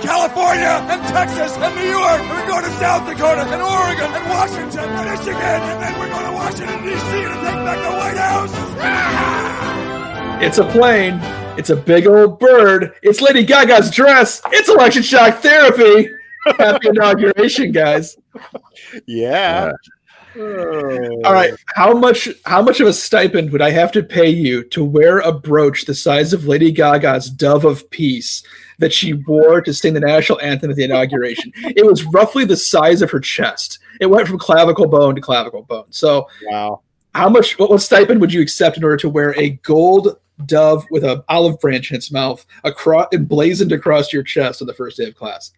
We're going to California and Texas and New York. And we're going to South Dakota and Oregon and Washington and Michigan. And then we're going to Washington, D.C. to take back the White House. Ah! It's a plane. It's a big old bird. It's Lady Gaga's dress. It's election shock therapy. Happy inauguration, guys. Yeah. Oh. All right. How much how much of a stipend would I have to pay you to wear a brooch the size of Lady Gaga's Dove of Peace that she wore to sing the national anthem at the inauguration? it was roughly the size of her chest. It went from clavicle bone to clavicle bone. So wow. How much what, what stipend would you accept in order to wear a gold dove with an olive branch in its mouth across emblazoned across your chest on the first day of class?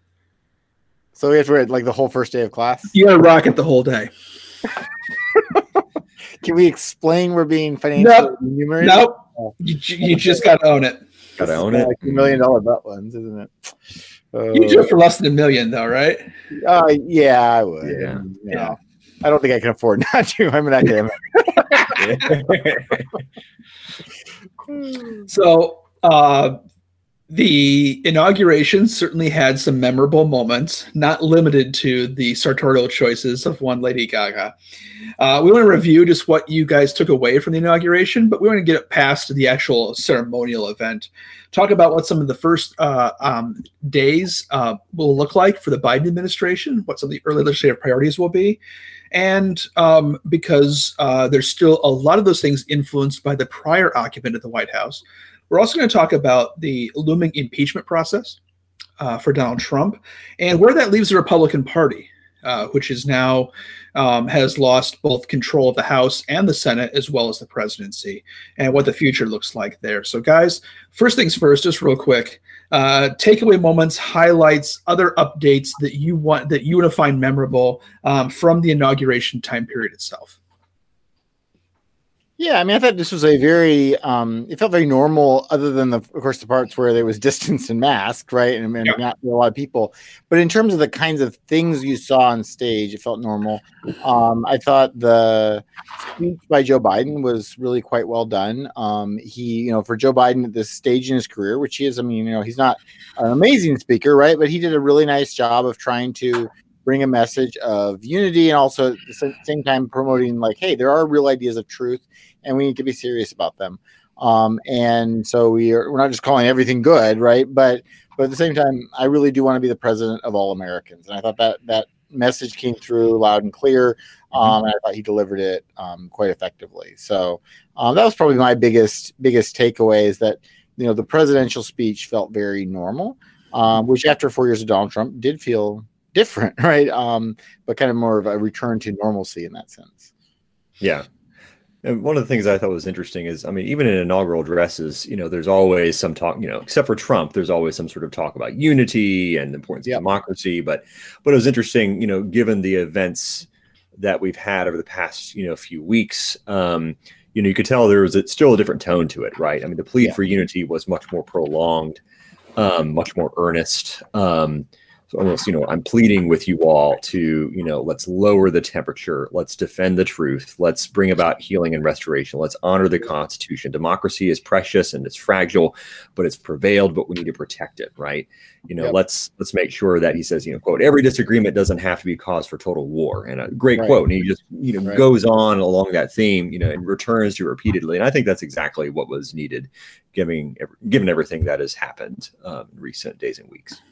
So we have to wear it like the whole first day of class? You gotta rock it the whole day. Can we explain we're being financially nope. remunerated? Nope. Oh. You, you just got to own it. Got to own it. Like million dollar butt ones, isn't it? Uh, you do it for less than a million, though, right? Uh, yeah, I would. Yeah. yeah. I don't think I can afford not to. I'm an academic. so, uh, the inauguration certainly had some memorable moments, not limited to the sartorial choices of one Lady Gaga. Uh, we want to review just what you guys took away from the inauguration, but we want to get past the actual ceremonial event. Talk about what some of the first uh, um, days uh, will look like for the Biden administration, what some of the early legislative priorities will be, and um, because uh, there's still a lot of those things influenced by the prior occupant of the White House we're also going to talk about the looming impeachment process uh, for Donald Trump and where that leaves the Republican Party, uh, which is now um, has lost both control of the House and the Senate, as well as the presidency, and what the future looks like there. So, guys, first things first, just real quick. Uh, takeaway moments, highlights, other updates that you want that you want to find memorable um, from the inauguration time period itself. Yeah, I mean, I thought this was a very, um, it felt very normal, other than the, of course, the parts where there was distance and masked, right, and, and yeah. not a lot of people. But in terms of the kinds of things you saw on stage, it felt normal. Um, I thought the speech by Joe Biden was really quite well done. Um, he, you know, for Joe Biden at this stage in his career, which he is, I mean, you know, he's not an amazing speaker, right, but he did a really nice job of trying to bring a message of unity and also at the same time promoting like hey there are real ideas of truth and we need to be serious about them. Um, and so we are, we're not just calling everything good, right? But but at the same time, I really do want to be the president of all Americans, and I thought that that message came through loud and clear. Mm-hmm. Um, and I thought he delivered it um, quite effectively. So um, that was probably my biggest biggest takeaway is that you know the presidential speech felt very normal, um, which after four years of Donald Trump did feel different, right? Um, but kind of more of a return to normalcy in that sense. Yeah, and one of the things I thought was interesting is, I mean, even in inaugural addresses, you know, there's always some talk, you know, except for Trump, there's always some sort of talk about unity and the importance of democracy. But, but it was interesting, you know, given the events that we've had over the past, you know, few weeks, um, you know, you could tell there was a, still a different tone to it, right? I mean, the plea yeah. for unity was much more prolonged, um, much more earnest. Um, so almost you know i'm pleading with you all to you know let's lower the temperature let's defend the truth let's bring about healing and restoration let's honor the constitution democracy is precious and it's fragile but it's prevailed but we need to protect it right you know yep. let's let's make sure that he says you know quote every disagreement doesn't have to be cause for total war and a great right. quote and he just you know right. goes on along that theme you know and returns to repeatedly and i think that's exactly what was needed given given everything that has happened um, in recent days and weeks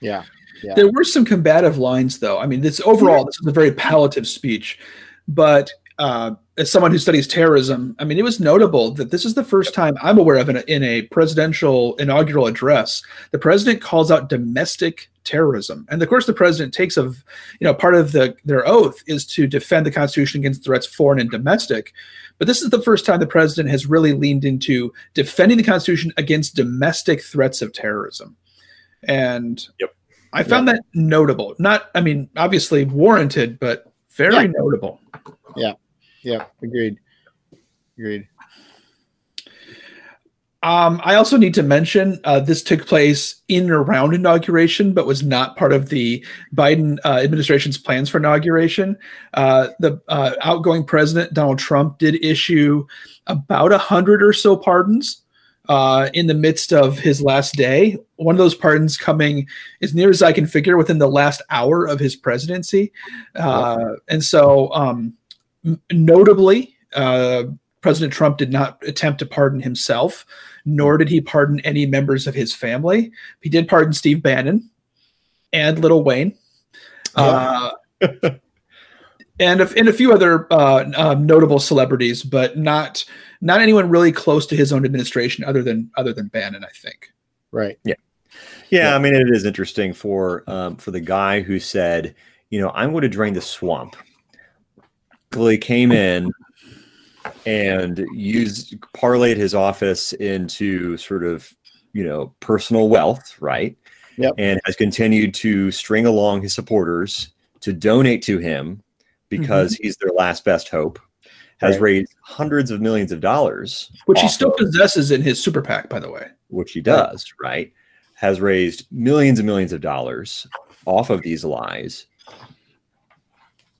yeah yeah. There were some combative lines, though. I mean, this overall, this was a very palliative speech, but uh, as someone who studies terrorism, I mean, it was notable that this is the first time I'm aware of in a, in a presidential inaugural address, the president calls out domestic terrorism, and of course, the president takes of, you know, part of the their oath is to defend the Constitution against threats foreign and domestic. But this is the first time the president has really leaned into defending the Constitution against domestic threats of terrorism. And yep. I found yeah. that notable. Not, I mean, obviously warranted, but very yeah. notable. Yeah. Yeah. Agreed. Agreed. Um, I also need to mention uh, this took place in and around inauguration, but was not part of the Biden uh, administration's plans for inauguration. Uh, the uh, outgoing president, Donald Trump, did issue about a hundred or so pardons uh, in the midst of his last day. One of those pardons coming, as near as I can figure, within the last hour of his presidency. Uh, and so, um, notably, President Trump did not attempt to pardon himself, nor did he pardon any members of his family. He did pardon Steve Bannon and Lil Wayne. Yeah. And, a, and a few other uh, uh, notable celebrities, but not not anyone really close to his own administration, other than other than Bannon, I think. Right. Yeah. Yeah. yeah. I mean, it is interesting for um, for the guy who said, you know, I'm going to drain the swamp. Well, he came in and used parlayed his office into sort of you know personal wealth right yep. and has continued to string along his supporters to donate to him because mm-hmm. he's their last best hope has right. raised hundreds of millions of dollars which he still of, possesses in his super pac by the way which he does right. right has raised millions and millions of dollars off of these lies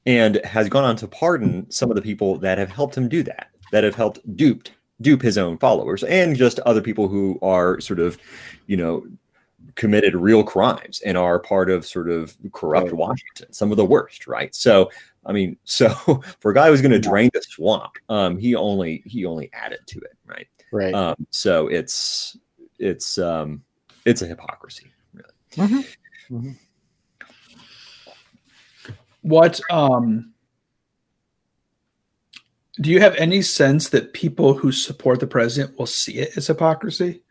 and has gone on to pardon some of the people that have helped him do that, that have helped duped dupe his own followers and just other people who are sort of, you know, committed real crimes and are part of sort of corrupt. Washington, some of the worst, right? So, I mean, so for a guy who's going to drain the swamp, um, he only he only added to it, right? Right. Um, so it's it's um, it's a hypocrisy, really. Mm-hmm. Mm-hmm what um do you have any sense that people who support the president will see it as hypocrisy?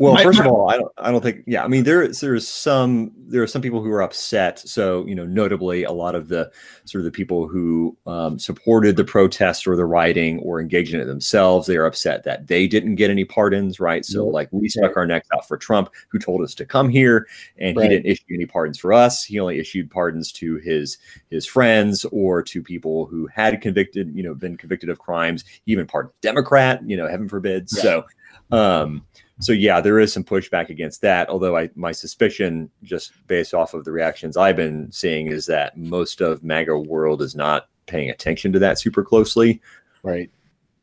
Well, first of all, I don't. I don't think. Yeah, I mean, there there's some there are some people who are upset. So you know, notably, a lot of the sort of the people who um, supported the protest or the rioting or engaged in it themselves, they are upset that they didn't get any pardons. Right. So like we stuck our necks out for Trump, who told us to come here, and right. he didn't issue any pardons for us. He only issued pardons to his his friends or to people who had convicted, you know, been convicted of crimes. He even pardoned Democrat. You know, heaven forbid. Yeah. So. Um, so yeah, there is some pushback against that. Although I, my suspicion, just based off of the reactions I've been seeing, is that most of MAGA world is not paying attention to that super closely, right?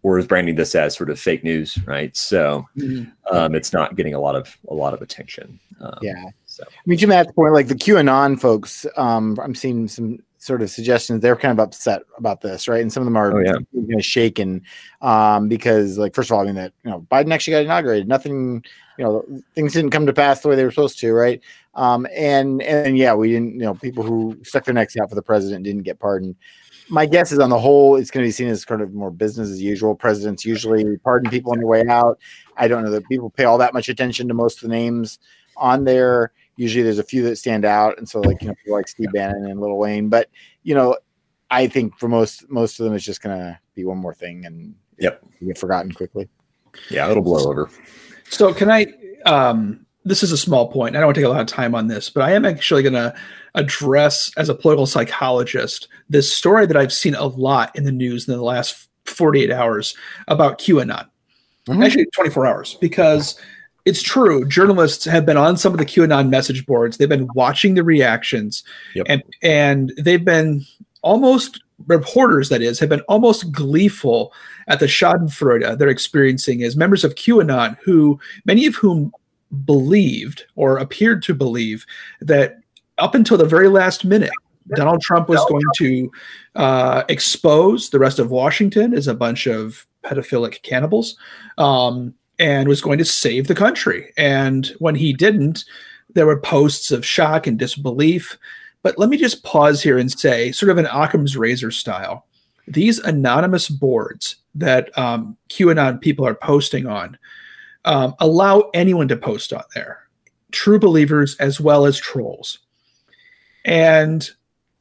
Or is branding this as sort of fake news, right? So mm-hmm. um, it's not getting a lot of a lot of attention. Um, yeah. So I mean, to Matt's point, like the QAnon folks, um, I'm seeing some sort of suggestions they're kind of upset about this right? And some of them are oh, yeah. you know, shaken um, because like first of all i mean that you know biden actually got inaugurated. Nothing you know things didn't come to pass the way they were supposed to right? Um, and and yeah we didn't you know people who stuck their necks out for the president didn't get pardoned. My guess is on the whole it's going to be seen as kind of more business as usual. Presidents usually pardon people on their way out. I don't know that people pay all that much attention to most of the names on there usually there's a few that stand out, and so like you know people like Steve Bannon and Lil Wayne, but you know I think for most most of them it's just gonna be one more thing and yep get forgotten quickly. Yeah, it'll blow over. So can I? um This is a small point. I don't want to take a lot of time on this, but I am actually gonna address as a political psychologist this story that I've seen a lot in the news in the last 48 hours about QAnon. Mm-hmm. Actually, 24 hours because it's true. Journalists have been on some of the QAnon message boards. They've been watching the reactions, yep. and and they've been almost reporters that is have been almost gleeful at the Schadenfreude they're experiencing as members of QAnon, who many of whom believed or appeared to believe that up until the very last minute Donald Trump was going to uh, expose the rest of Washington as a bunch of pedophilic cannibals. Um, and was going to save the country. And when he didn't, there were posts of shock and disbelief. But let me just pause here and say, sort of an Occam's razor style, these anonymous boards that um, QAnon people are posting on um, allow anyone to post on there, true believers as well as trolls. And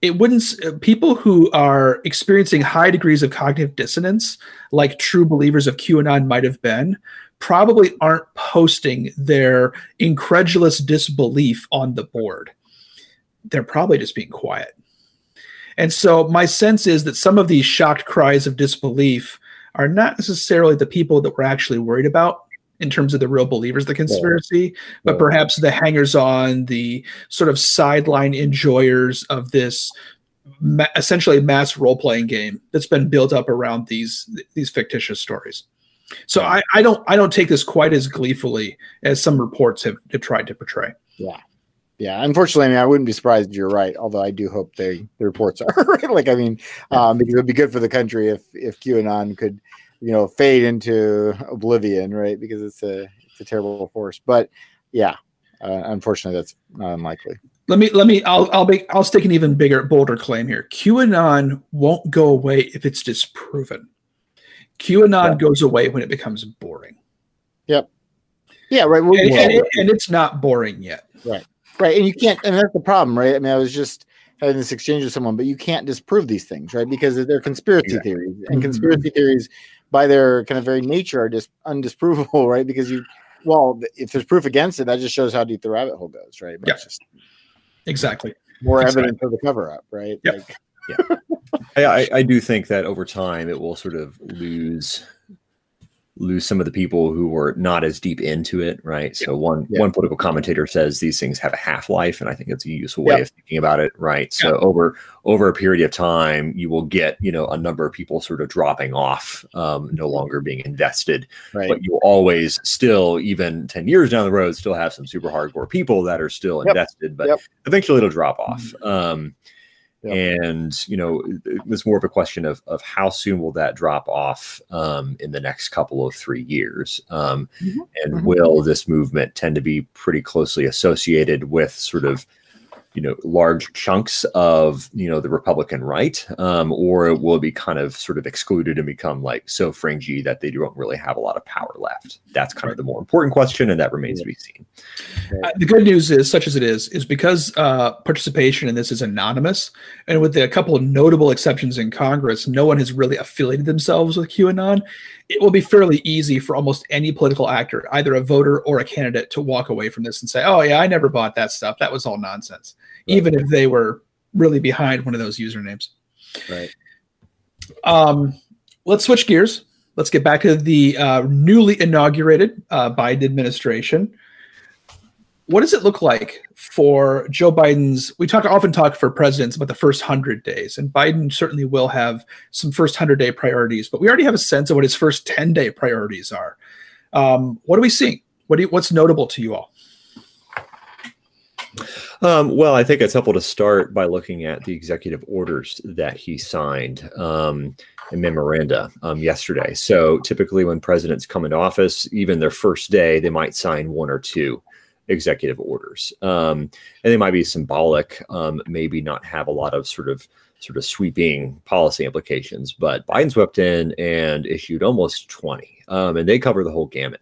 it wouldn't people who are experiencing high degrees of cognitive dissonance like true believers of qanon might have been probably aren't posting their incredulous disbelief on the board they're probably just being quiet and so my sense is that some of these shocked cries of disbelief are not necessarily the people that we're actually worried about in terms of the real believers of the conspiracy, yeah. but yeah. perhaps the hangers on, the sort of sideline enjoyers of this ma- essentially mass role playing game that's been built up around these these fictitious stories. So I, I don't I don't take this quite as gleefully as some reports have, have tried to portray. Yeah. Yeah, unfortunately, I mean, I wouldn't be surprised if you're right. Although I do hope they the reports are right. Like, I mean, um, because it would be good for the country if if QAnon could, you know, fade into oblivion, right? Because it's a it's a terrible force. But yeah, uh, unfortunately, that's not unlikely. Let me let me I'll I'll make I'll stick an even bigger bolder claim here. QAnon won't go away if it's disproven. QAnon yep. goes away when it becomes boring. Yep. Yeah, right. Well, and, and, and, it's not boring yet. Right. Right. And you can't, and that's the problem, right? I mean, I was just having this exchange with someone, but you can't disprove these things, right? Because they're conspiracy yeah. theories. And mm-hmm. conspiracy theories, by their kind of very nature, are just undisprovable, right? Because you, well, if there's proof against it, that just shows how deep the rabbit hole goes, right? But yeah. Just, exactly. More exactly. evidence of the cover up, right? Yep. Like, yeah. I, I do think that over time it will sort of lose lose some of the people who were not as deep into it, right? So one yeah. one political commentator says these things have a half life, and I think it's a useful way of thinking about it, right? So over over a period of time, you will get you know a number of people sort of dropping off, um, no longer being invested, right. but you'll always still, even ten years down the road, still have some super hardcore people that are still yep. invested, but yep. eventually it'll drop off. Mm-hmm. Um, Yep. And you know, it's more of a question of of how soon will that drop off um, in the next couple of three years, um, mm-hmm. and mm-hmm. will this movement tend to be pretty closely associated with sort of you know large chunks of you know the Republican right, um, or it will be kind of sort of excluded and become like so fringy that they don't really have a lot of power left? That's kind of the more important question, and that remains to be seen. Uh, the good news is, such as it is, is because uh, participation in this is anonymous, and with a couple of notable exceptions in Congress, no one has really affiliated themselves with QAnon. It will be fairly easy for almost any political actor, either a voter or a candidate, to walk away from this and say, "Oh yeah, I never bought that stuff. That was all nonsense." even if they were really behind one of those usernames. Right. Um, let's switch gears. Let's get back to the uh, newly inaugurated uh, Biden administration. What does it look like for Joe Biden's? We talk often talk for presidents about the first hundred days, and Biden certainly will have some first hundred day priorities. But we already have a sense of what his first ten day priorities are. Um, what are we seeing? What you, what's notable to you all? Um, well, I think it's helpful to start by looking at the executive orders that he signed um, in memoranda um, yesterday. So typically, when presidents come into office, even their first day, they might sign one or two executive orders, um, and they might be symbolic, um, maybe not have a lot of sort of sort of sweeping policy implications. But Biden swept in and issued almost 20, um, and they cover the whole gamut.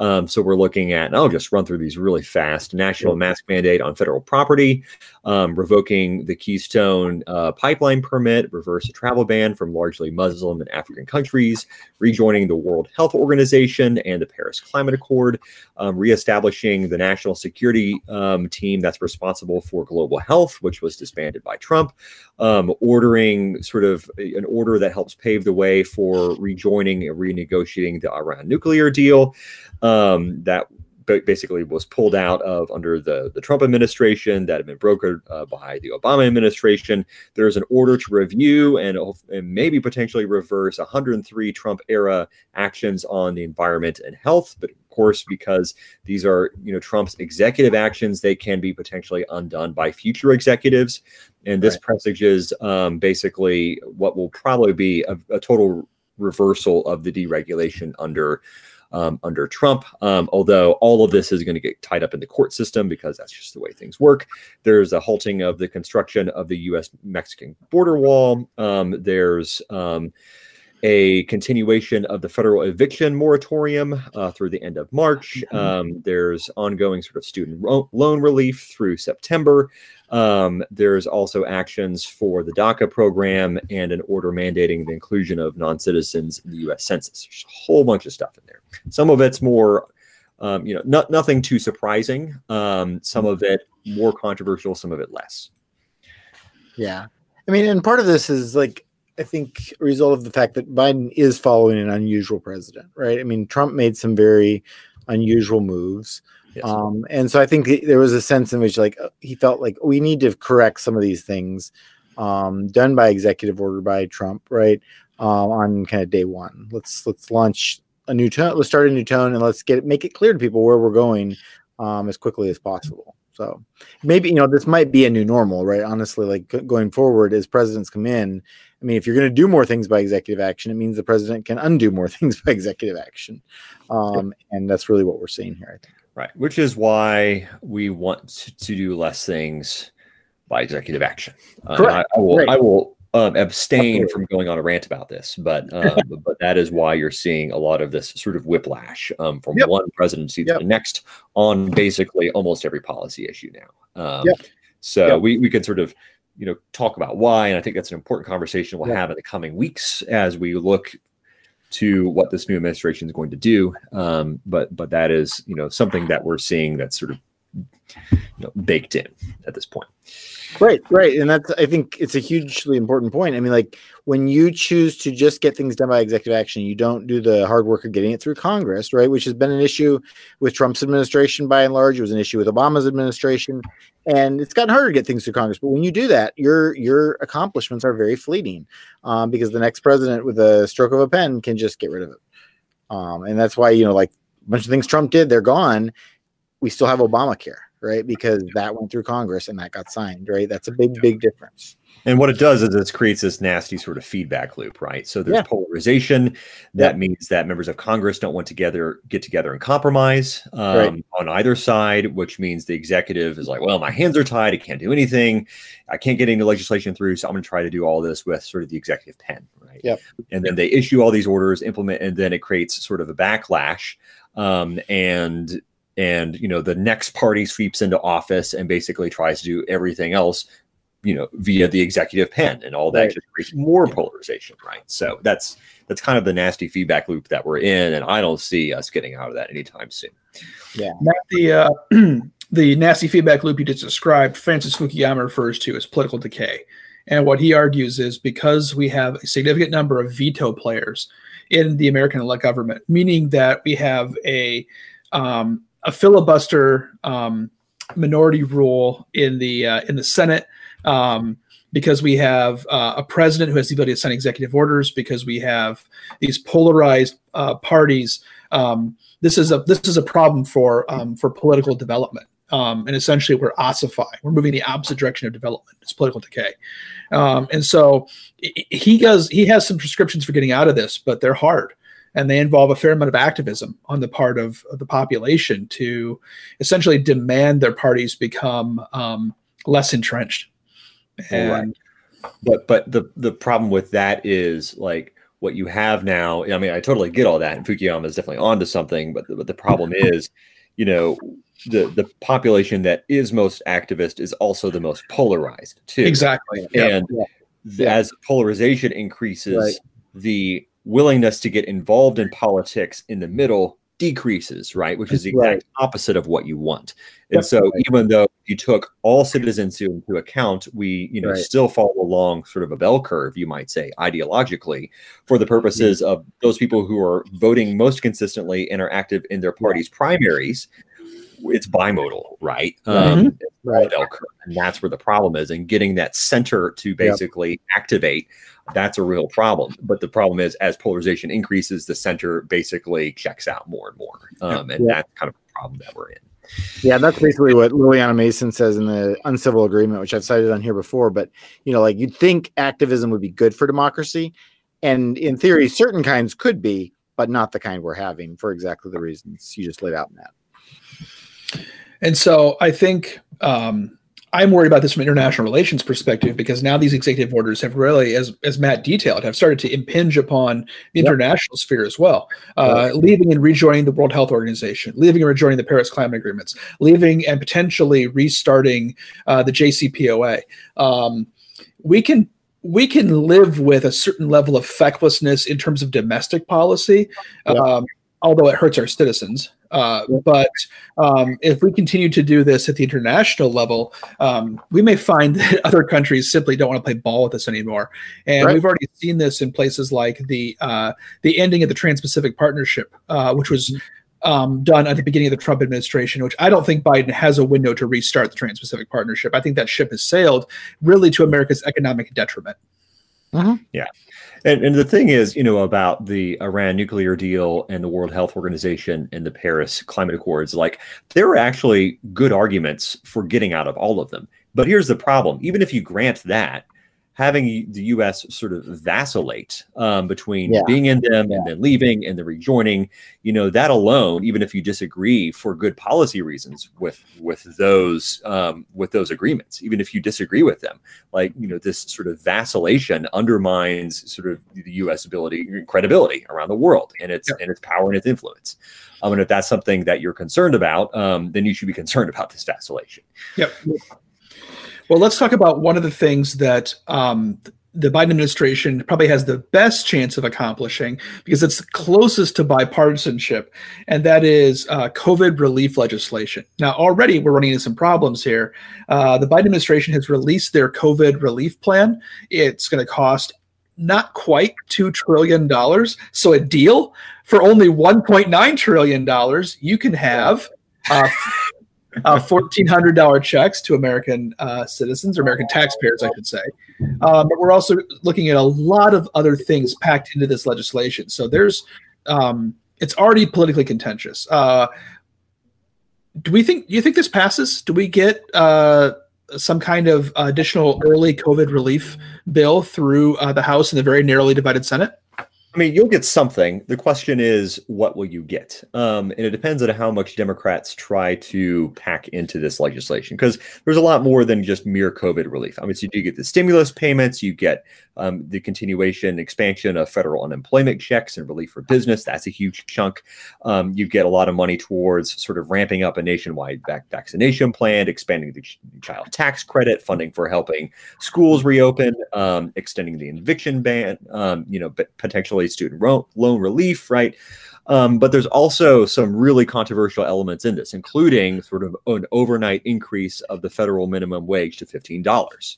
Um, so we're looking at, I'll just run through these really fast national mask mandate on federal property, um, revoking the Keystone uh, pipeline permit, reverse a travel ban from largely Muslim and African countries, rejoining the World Health Organization and the Paris Climate Accord, um, reestablishing the national security um, team that's responsible for global health, which was disbanded by Trump, um, ordering sort of an order that helps pave the way for rejoining and renegotiating the Iran nuclear deal um, that basically was pulled out of under the, the Trump administration that had been brokered uh, by the Obama administration. There's an order to review and, and maybe potentially reverse 103 Trump era actions on the environment and health. But of course, because these are you know Trump's executive actions, they can be potentially undone by future executives. And this right. presages um, basically what will probably be a, a total reversal of the deregulation under um, under Trump. Um, although all of this is going to get tied up in the court system because that's just the way things work. There's a halting of the construction of the U.S. Mexican border wall. Um, there's um, a continuation of the federal eviction moratorium uh, through the end of March. Mm-hmm. Um, there's ongoing sort of student ro- loan relief through September. Um, there's also actions for the DACA program and an order mandating the inclusion of non citizens in the US Census. There's a whole bunch of stuff in there. Some of it's more, um, you know, not, nothing too surprising. Um, some of it more controversial, some of it less. Yeah. I mean, and part of this is like, I think, a result of the fact that Biden is following an unusual president, right? I mean, Trump made some very unusual moves. Yes. Um, and so I think there was a sense in which, like, uh, he felt like we need to correct some of these things um, done by executive order by Trump, right? Um, on kind of day one. Let's let's launch a new tone. Let's start a new tone, and let's get it, make it clear to people where we're going um, as quickly as possible. So maybe you know this might be a new normal, right? Honestly, like going forward as presidents come in. I mean, if you're going to do more things by executive action, it means the president can undo more things by executive action, um, and that's really what we're seeing here. I think. Right, which is why we want to do less things by executive action. Uh, I, I, will. Right. I will um, abstain from going on a rant about this, but um, but that is why you're seeing a lot of this sort of whiplash um, from yep. one presidency yep. to the next on basically almost every policy issue now. Um, yep. So we we can sort of you know talk about why, and I think that's an important conversation we'll have in the coming weeks as we look to what this new administration is going to do. Um, but but that is you know something that we're seeing that's sort of you know, baked in at this point. Right, right. And that's I think it's a hugely important point. I mean, like when you choose to just get things done by executive action, you don't do the hard work of getting it through Congress, right? Which has been an issue with Trump's administration by and large. It was an issue with Obama's administration. And it's gotten harder to get things through Congress. But when you do that, your your accomplishments are very fleeting. Um, because the next president with a stroke of a pen can just get rid of it. Um, and that's why, you know, like a bunch of things Trump did, they're gone. We still have Obamacare right? Because that went through Congress and that got signed, right? That's a big, big difference. And what it does is it creates this nasty sort of feedback loop, right? So there's yeah. polarization. That yeah. means that members of Congress don't want together get together and compromise um, right. on either side, which means the executive is like, well, my hands are tied. I can't do anything. I can't get any legislation through. So I'm going to try to do all this with sort of the executive pen, right? Yep. And then they issue all these orders, implement, and then it creates sort of a backlash. Um, and and you know the next party sweeps into office and basically tries to do everything else you know via the executive pen and all that right. just creates more polarization right? So that's that's kind of the nasty feedback loop that we're in and i don't see us getting out of that anytime soon. Yeah. Not the uh, the nasty feedback loop you just described francis fukuyama refers to as political decay. And what he argues is because we have a significant number of veto players in the american elect government meaning that we have a um, a filibuster um, minority rule in the uh, in the Senate um, because we have uh, a president who has the ability to sign executive orders because we have these polarized uh, parties. Um, this is a this is a problem for um, for political development. Um, and essentially, we're ossifying. We're moving the opposite direction of development. It's political decay, um, and so he does. He has some prescriptions for getting out of this, but they're hard and they involve a fair amount of activism on the part of, of the population to essentially demand their parties become um, less entrenched. And right. but but the the problem with that is like what you have now. I mean, I totally get all that, and Fukuyama is definitely onto something. But the, but the problem is, you know, the the population that is most activist is also the most polarized too. Exactly, and yep. as polarization increases, right. the willingness to get involved in politics in the middle decreases, right? Which is the exact right. opposite of what you want. And so even though you took all citizens into account, we, you know, right. still follow along sort of a bell curve, you might say, ideologically, for the purposes of those people who are voting most consistently and are active in their party's primaries. It's bimodal, right? Mm-hmm. Um, right. Curve. And that's where the problem is. And getting that center to basically yep. activate that's a real problem. But the problem is, as polarization increases, the center basically checks out more and more, um, and yeah. that's kind of a problem that we're in. Yeah, that's basically what Lilliana Mason says in the uncivil agreement, which I've cited on here before. But you know, like you'd think activism would be good for democracy, and in theory, certain kinds could be, but not the kind we're having for exactly the reasons you just laid out, Matt. And so I think um, I'm worried about this from international relations perspective because now these executive orders have really, as as Matt detailed, have started to impinge upon the international sphere as well. Uh, Leaving and rejoining the World Health Organization, leaving and rejoining the Paris Climate Agreements, leaving and potentially restarting uh, the JCPOA. Um, we can we can live with a certain level of fecklessness in terms of domestic policy, yep. um, although it hurts our citizens. Uh, but um, if we continue to do this at the international level, um, we may find that other countries simply don't want to play ball with us anymore. And right. we've already seen this in places like the uh, the ending of the Trans-Pacific Partnership, uh, which was. Mm-hmm. Um, done at the beginning of the Trump administration, which I don't think Biden has a window to restart the Trans Pacific Partnership. I think that ship has sailed really to America's economic detriment. Mm-hmm. Yeah. And, and the thing is, you know, about the Iran nuclear deal and the World Health Organization and the Paris Climate Accords, like there are actually good arguments for getting out of all of them. But here's the problem even if you grant that, having the U.S. sort of vacillate um, between yeah. being in them yeah. and then leaving and then rejoining, you know, that alone, even if you disagree for good policy reasons with with those um, with those agreements, even if you disagree with them, like you know, this sort of vacillation undermines sort of the U.S. ability credibility around the world and its yeah. and its power and its influence. Um, and if that's something that you're concerned about, um, then you should be concerned about this vacillation. Yep. Well, let's talk about one of the things that um, the Biden administration probably has the best chance of accomplishing because it's closest to bipartisanship, and that is uh, COVID relief legislation. Now, already we're running into some problems here. Uh, the Biden administration has released their COVID relief plan. It's going to cost not quite $2 trillion. So, a deal for only $1.9 trillion, you can have. Uh, uh, $1,400 checks to American uh, citizens or American taxpayers, I should say. Um, but we're also looking at a lot of other things packed into this legislation. So there's, um, it's already politically contentious. Uh, do we think, do you think this passes? Do we get uh, some kind of additional early COVID relief bill through uh, the House and the very narrowly divided Senate? I mean, you'll get something. The question is, what will you get? Um, and it depends on how much Democrats try to pack into this legislation, because there's a lot more than just mere COVID relief. I mean, so you do get the stimulus payments, you get um, the continuation, expansion of federal unemployment checks and relief for business. That's a huge chunk. Um, you get a lot of money towards sort of ramping up a nationwide vac- vaccination plan, expanding the ch- child tax credit, funding for helping schools reopen, um, extending the eviction ban, um, you know, potentially student ro- loan relief, right? Um, but there's also some really controversial elements in this, including sort of an overnight increase of the federal minimum wage to $15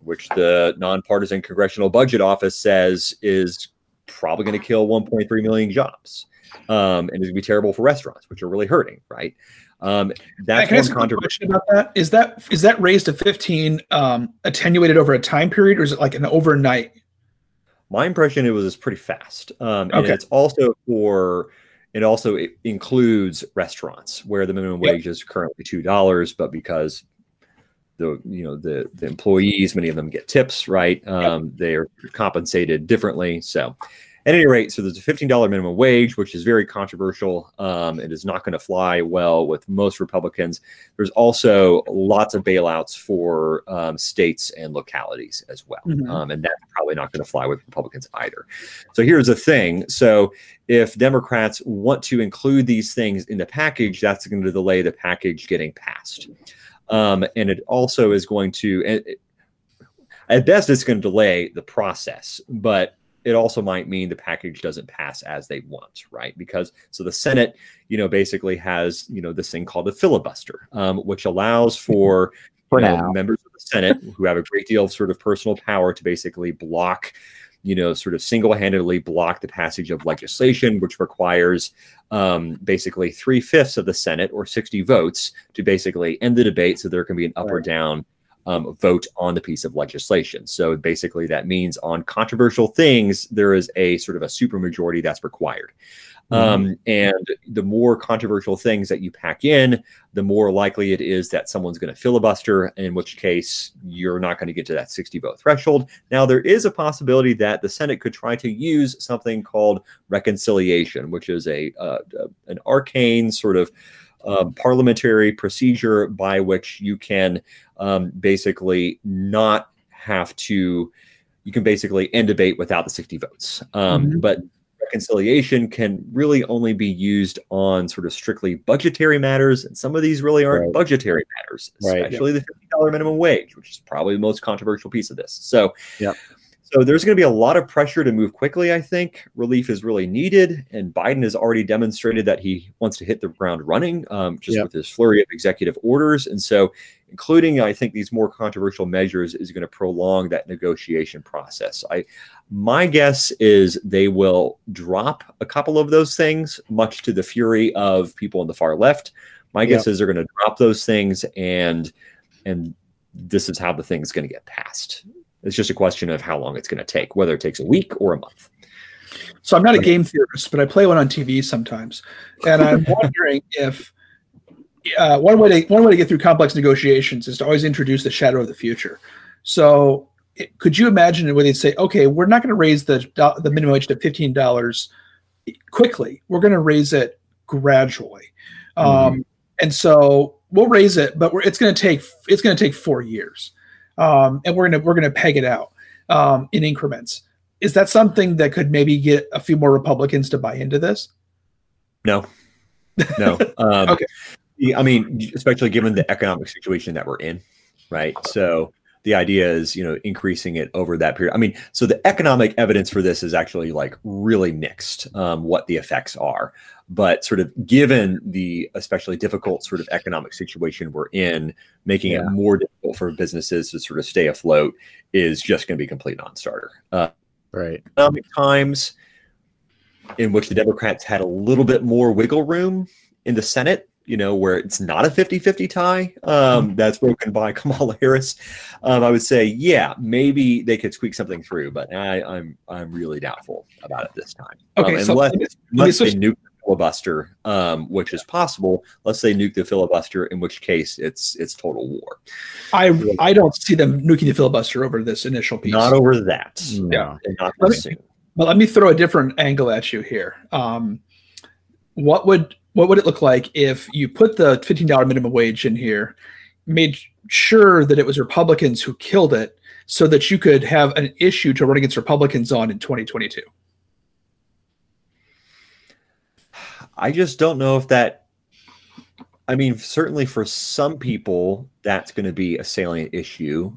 which the nonpartisan Congressional Budget Office says is probably going to kill 1.3 million jobs. Um, and it's going to be terrible for restaurants, which are really hurting, right? Um, that's Can one controversy about that. Is that is that raised to 15 um, attenuated over a time period, or is it like an overnight? My impression it was pretty fast. Um, and okay. it's also for it also includes restaurants where the minimum yep. wage is currently two dollars, but because the you know the the employees many of them get tips right? Um, they are compensated differently. So at any rate so there's a $15 minimum wage which is very controversial. Um, it is not going to fly well with most republicans. There's also lots of bailouts for um, states and localities as well. Mm-hmm. Um, and that's probably not going to fly with republicans either. So here's the thing. So if democrats want to include these things in the package that's going to delay the package getting passed um, and it also is going to, it, at best, it's going to delay the process, but it also might mean the package doesn't pass as they want, right? Because so the Senate, you know, basically has you know this thing called a filibuster, um, which allows for, for know, members of the Senate who have a great deal of sort of personal power to basically block you know, sort of single handedly block the passage of legislation, which requires um, basically three fifths of the Senate or 60 votes to basically end the debate so there can be an up right. or down um, vote on the piece of legislation. So basically, that means on controversial things, there is a sort of a supermajority that's required. Mm-hmm. Um, and the more controversial things that you pack in, the more likely it is that someone's going to filibuster, in which case you're not going to get to that 60 vote threshold. Now, there is a possibility that the Senate could try to use something called reconciliation, which is a uh, an arcane sort of uh, parliamentary procedure by which you can um, basically not have to you can basically end debate without the 60 votes. Um, mm-hmm. But reconciliation can really only be used on sort of strictly budgetary matters. And some of these really aren't right. budgetary matters, especially right. the $50 minimum wage, which is probably the most controversial piece of this. So, yeah. So there's going to be a lot of pressure to move quickly. I think relief is really needed, and Biden has already demonstrated that he wants to hit the ground running, um, just Yep. with his flurry of executive orders. And so, including I think these more controversial measures is going to prolong that negotiation process. I my guess is they will drop a couple of those things, much to the fury of people on the far left. My guess is they're going to drop those things, and and this is how the thing is going to get passed. It's just a question of how long it's going to take, whether it takes a week or a month. So I'm not a game theorist, but I play one on TV sometimes, and I'm wondering if uh, one way to one way to get through complex negotiations is to always introduce the shadow of the future. So it, could you imagine where they'd say, okay, we're not going to raise the the minimum wage to fifteen dollars quickly. We're going to raise it gradually, um, and so we'll raise it, but we're, it's going to take it's going to take four years, um, and we're going to we're going to peg it out um, in increments. Is that something that could maybe get a few more Republicans to buy into this? No, no. Um, Okay. I mean, especially given the economic situation that we're in, right? So the idea is, you know, increasing it over that period. I mean, so the economic evidence for this is actually like really mixed. Um, what the effects are, but sort of given the especially difficult sort of economic situation we're in, making Yeah. it more difficult for businesses to sort of stay afloat is just going to be a complete non-starter. Uh, Right. economic times in which the Democrats had a little bit more wiggle room in the Senate, you know, where it's not a 50 50 tie um, that's broken by Kamala Harris. Um, I would say, yeah, maybe they could squeak something through, but I, I'm I'm really doubtful about it this time. Okay, um, so unless, me- unless they nuke the filibuster, um, which is possible. Let's say nuke the filibuster, in which case it's it's total war. I I don't see them nuking the filibuster over this initial piece. Not over that. No. Let me- But let me throw a different angle at you here. Um, what would what would it look like if you put the fifteen dollar minimum wage in here, made sure that it was Republicans who killed it, so that you could have an issue to run against Republicans on in twenty twenty two? I just don't know if that. I mean, certainly for some people, that's going to be a salient issue,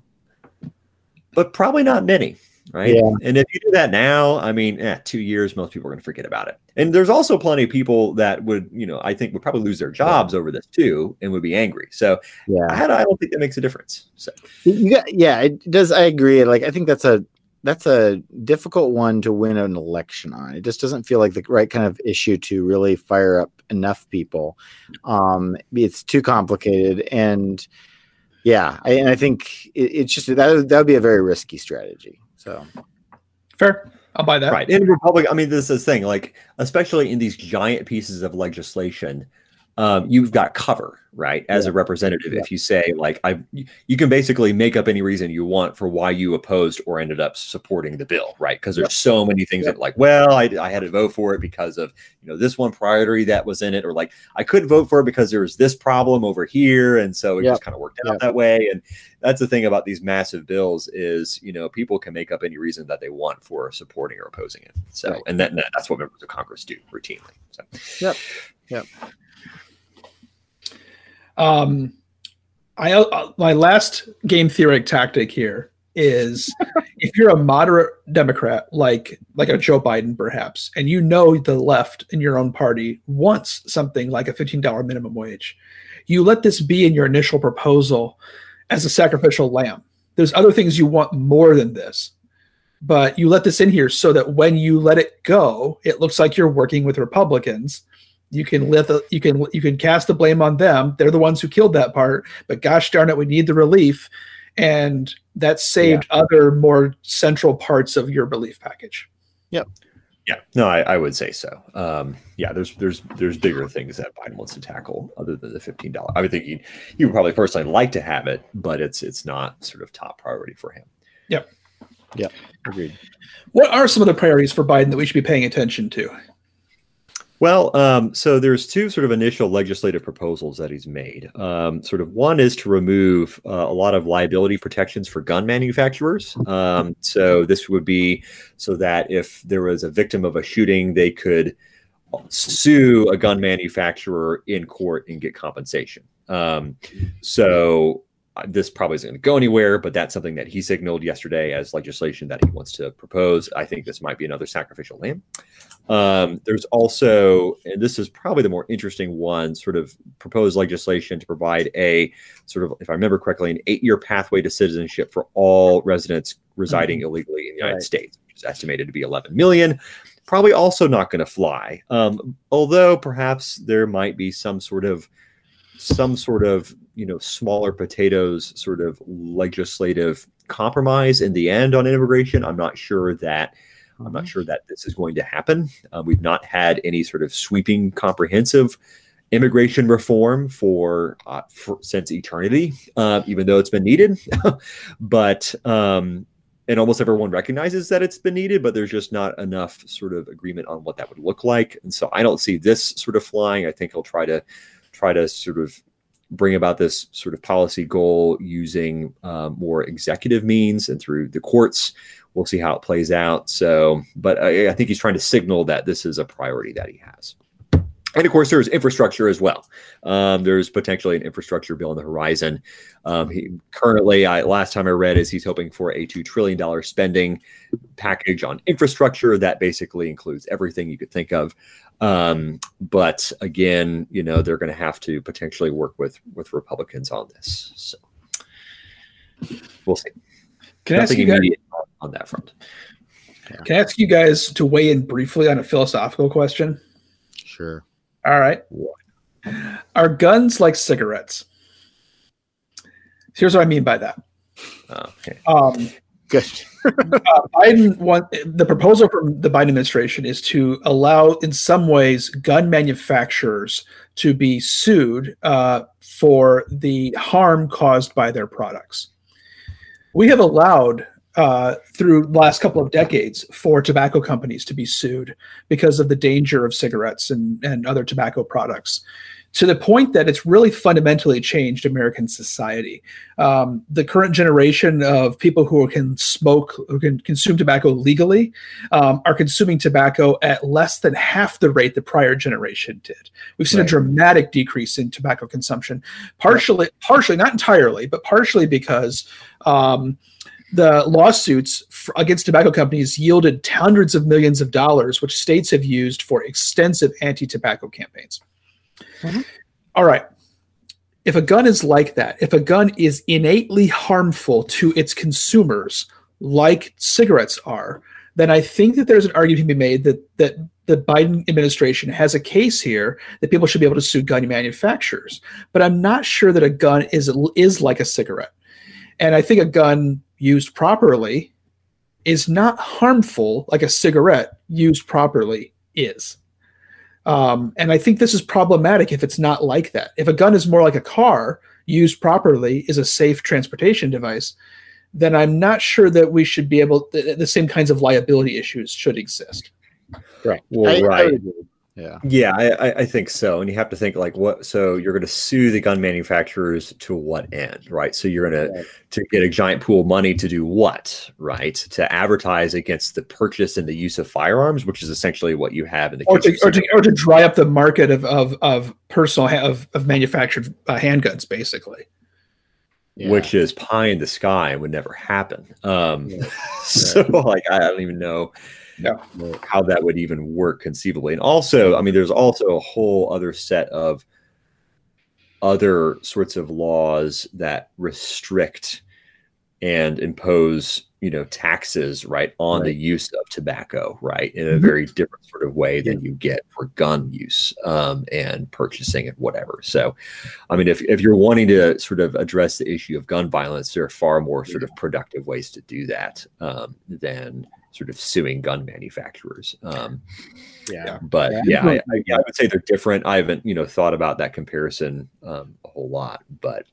but probably not many, right? Yeah. And if you do that now, I mean, eh, two years, most people are going to forget about it. And there's also plenty of people that would, you know, I think would probably lose their jobs over this too and would be angry. So Yeah. I, I don't think that makes a difference. So got, yeah, it does. I agree. Like, I think that's a that's a difficult one to win an election on. It just doesn't feel like the right kind of issue to really fire up enough people. Um, it's too complicated, and yeah, I, and I think it, it's just that that would be a very risky strategy. So Fair, I'll buy that. Right. In Republic, I mean, this is the thing, like, especially in these giant pieces of legislation, um, you've got cover, right? As a representative, if you say, like, I, you can basically make up any reason you want for why you opposed or ended up supporting the bill, right? Because there's so many things that, like, well, I, I had to vote for it because of, you know, this one priority that was in it, or like, I couldn't vote for it because there was this problem over here. And so it just kind of worked out that way. And that's the thing about these massive bills is you know people can make up any reason that they want for supporting or opposing it so Right. and that, that's what members of congress do routinely so Yep. Yep. Um, I uh, my last game theoretic tactic here is if you're a moderate Democrat like like a Joe Biden perhaps, and you know the left in your own party wants something like a fifteen dollar minimum wage, you let this be in your initial proposal as a sacrificial lamb. There's other things you want more than this, but you let this in here so that when you let it go, it looks like you're working with Republicans you can let the you can you can cast the blame on them. They're the ones who killed that part but gosh darn it we need the relief. And that saved other more central parts of your relief package. Yep. yeah. No i, I would say so. Um, yeah there's there's there's bigger things that biden wants to tackle other than the $15 i would think he, he would probably personally like to have it but it's it's not sort of top priority for him. Yep. Yep. Agreed. what are some of the priorities for biden that we should be paying attention to Well, um, so there's two sort of initial legislative proposals that he's made. Um, sort of one is to remove uh, a lot of liability protections for gun manufacturers. Um, so this would be so that if there was a victim of a shooting, they could sue a gun manufacturer in court and get compensation. Um, so uh, this probably isn't going to go anywhere, but that's something that he signaled yesterday as legislation that he wants to propose. I think this might be another sacrificial lamb. Um, there's also, and this is probably the more interesting one, sort of proposed legislation to provide a sort of, if I remember correctly, an eight year pathway to citizenship for all residents residing mm-hmm. illegally in the United right. States, which is estimated to be 11 million. Probably also not going to fly. Um, although perhaps there might be some sort of some sort of you know smaller potatoes sort of legislative compromise in the end on immigration. I'm not sure that I'm not mm-hmm. sure that this is going to happen. Uh, we've not had any sort of sweeping, comprehensive immigration reform for, uh, for since eternity, uh, even though it's been needed. but um, and almost everyone recognizes that it's been needed, but there's just not enough sort of agreement on what that would look like. And so I don't see this sort of flying. I think he'll try to try to sort of bring about this sort of policy goal using uh, more executive means and through the courts. We'll see how it plays out. So, but I, I think he's trying to signal that this is a priority that he has. And of course, there's infrastructure as well. Um, there's potentially an infrastructure bill on the horizon. Um, he, currently, I, last time I read, is he's hoping for a two trillion dollar spending package on infrastructure that basically includes everything you could think of. Um, but again, you know, they're going to have to potentially work with with Republicans on this. So we'll see. Can Nothing I ask you guys, on that front? Can I ask you guys to weigh in briefly on a philosophical question? Sure. All right. Are guns like cigarettes? Here's what I mean by that. Okay. Um, Good. uh, Biden want the proposal from the Biden administration is to allow, in some ways, gun manufacturers to be sued uh, for the harm caused by their products. We have allowed uh, through the last couple of decades for tobacco companies to be sued because of the danger of cigarettes and, and other tobacco products to the point that it's really fundamentally changed American society. Um, the current generation of people who can smoke, who can consume tobacco legally, um, are consuming tobacco at less than half the rate the prior generation did. We've seen right. a dramatic decrease in tobacco consumption, partially, partially, not entirely, but partially because. Um, the lawsuits against tobacco companies yielded hundreds of millions of dollars, which states have used for extensive anti tobacco campaigns. Mm-hmm. All right. If a gun is like that, if a gun is innately harmful to its consumers, like cigarettes are, then I think that there's an argument to be made that that the Biden administration has a case here that people should be able to sue gun manufacturers. But I'm not sure that a gun is is like a cigarette. And I think a gun used properly is not harmful like a cigarette used properly is. Um, and I think this is problematic if it's not like that. If a gun is more like a car used properly is a safe transportation device, then I'm not sure that we should be able the, the same kinds of liability issues should exist. Right. Well, I, right. I yeah. Yeah, I, I think so. And you have to think like what so you're gonna sue the gun manufacturers to what end, right? So you're gonna right. to get a giant pool of money to do what, right? To advertise against the purchase and the use of firearms, which is essentially what you have in the or to, or to, or to dry up the market of of, of personal of, of manufactured uh, handguns, basically. Yeah. Which is pie in the sky and would never happen. Um, yeah. so like I don't even know yeah. how that would even work conceivably. And also, I mean, there's also a whole other set of other sorts of laws that restrict and impose you know taxes right on right. the use of tobacco right in a mm-hmm. very different sort of way than you get for gun use um, and purchasing and whatever so i mean if, if you're wanting to sort of address the issue of gun violence there are far more sort of productive ways to do that um, than sort of suing gun manufacturers. Um, yeah, but yeah, yeah I, I, yeah, I, would say they're different. I haven't you know thought about that comparison um, a whole lot, but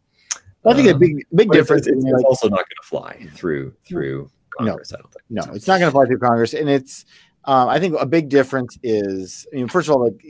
I think um, a big big difference. It's, it's, it's also not going to fly through through Congress. No, I don't think. No, it's not going to fly through Congress, and it's. Um, I think a big difference is, I mean, first of all, like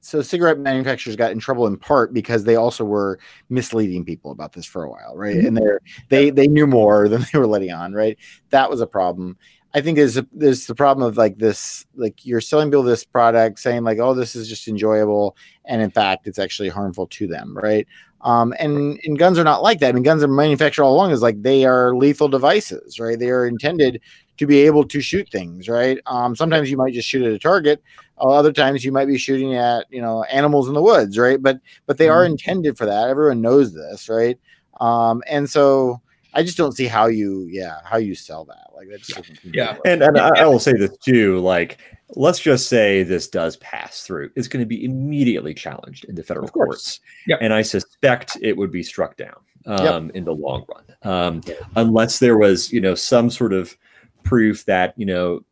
so cigarette manufacturers got in trouble in part because they also were misleading people about this for a while right mm-hmm. and they they they knew more than they were letting on right that was a problem I think there's a, there's the problem of like this, like you're selling people this product, saying like, oh, this is just enjoyable, and in fact, it's actually harmful to them, right? Um, and and guns are not like that. I mean, guns are manufactured all along as like they are lethal devices, right? They are intended to be able to shoot things, right? Um, sometimes you might just shoot at a target. Uh, other times you might be shooting at you know animals in the woods, right? But but they mm-hmm. are intended for that. Everyone knows this, right? Um, and so I just don't see how you, yeah, how you sell that. Like that just doesn't. Yeah, and and I, I will say this too. Like, let's just say this does pass through. It's going to be immediately challenged in the federal courts. Yeah, and I suspect it would be struck down um, yep. in the long run, um, unless there was, you know, some sort of proof that you know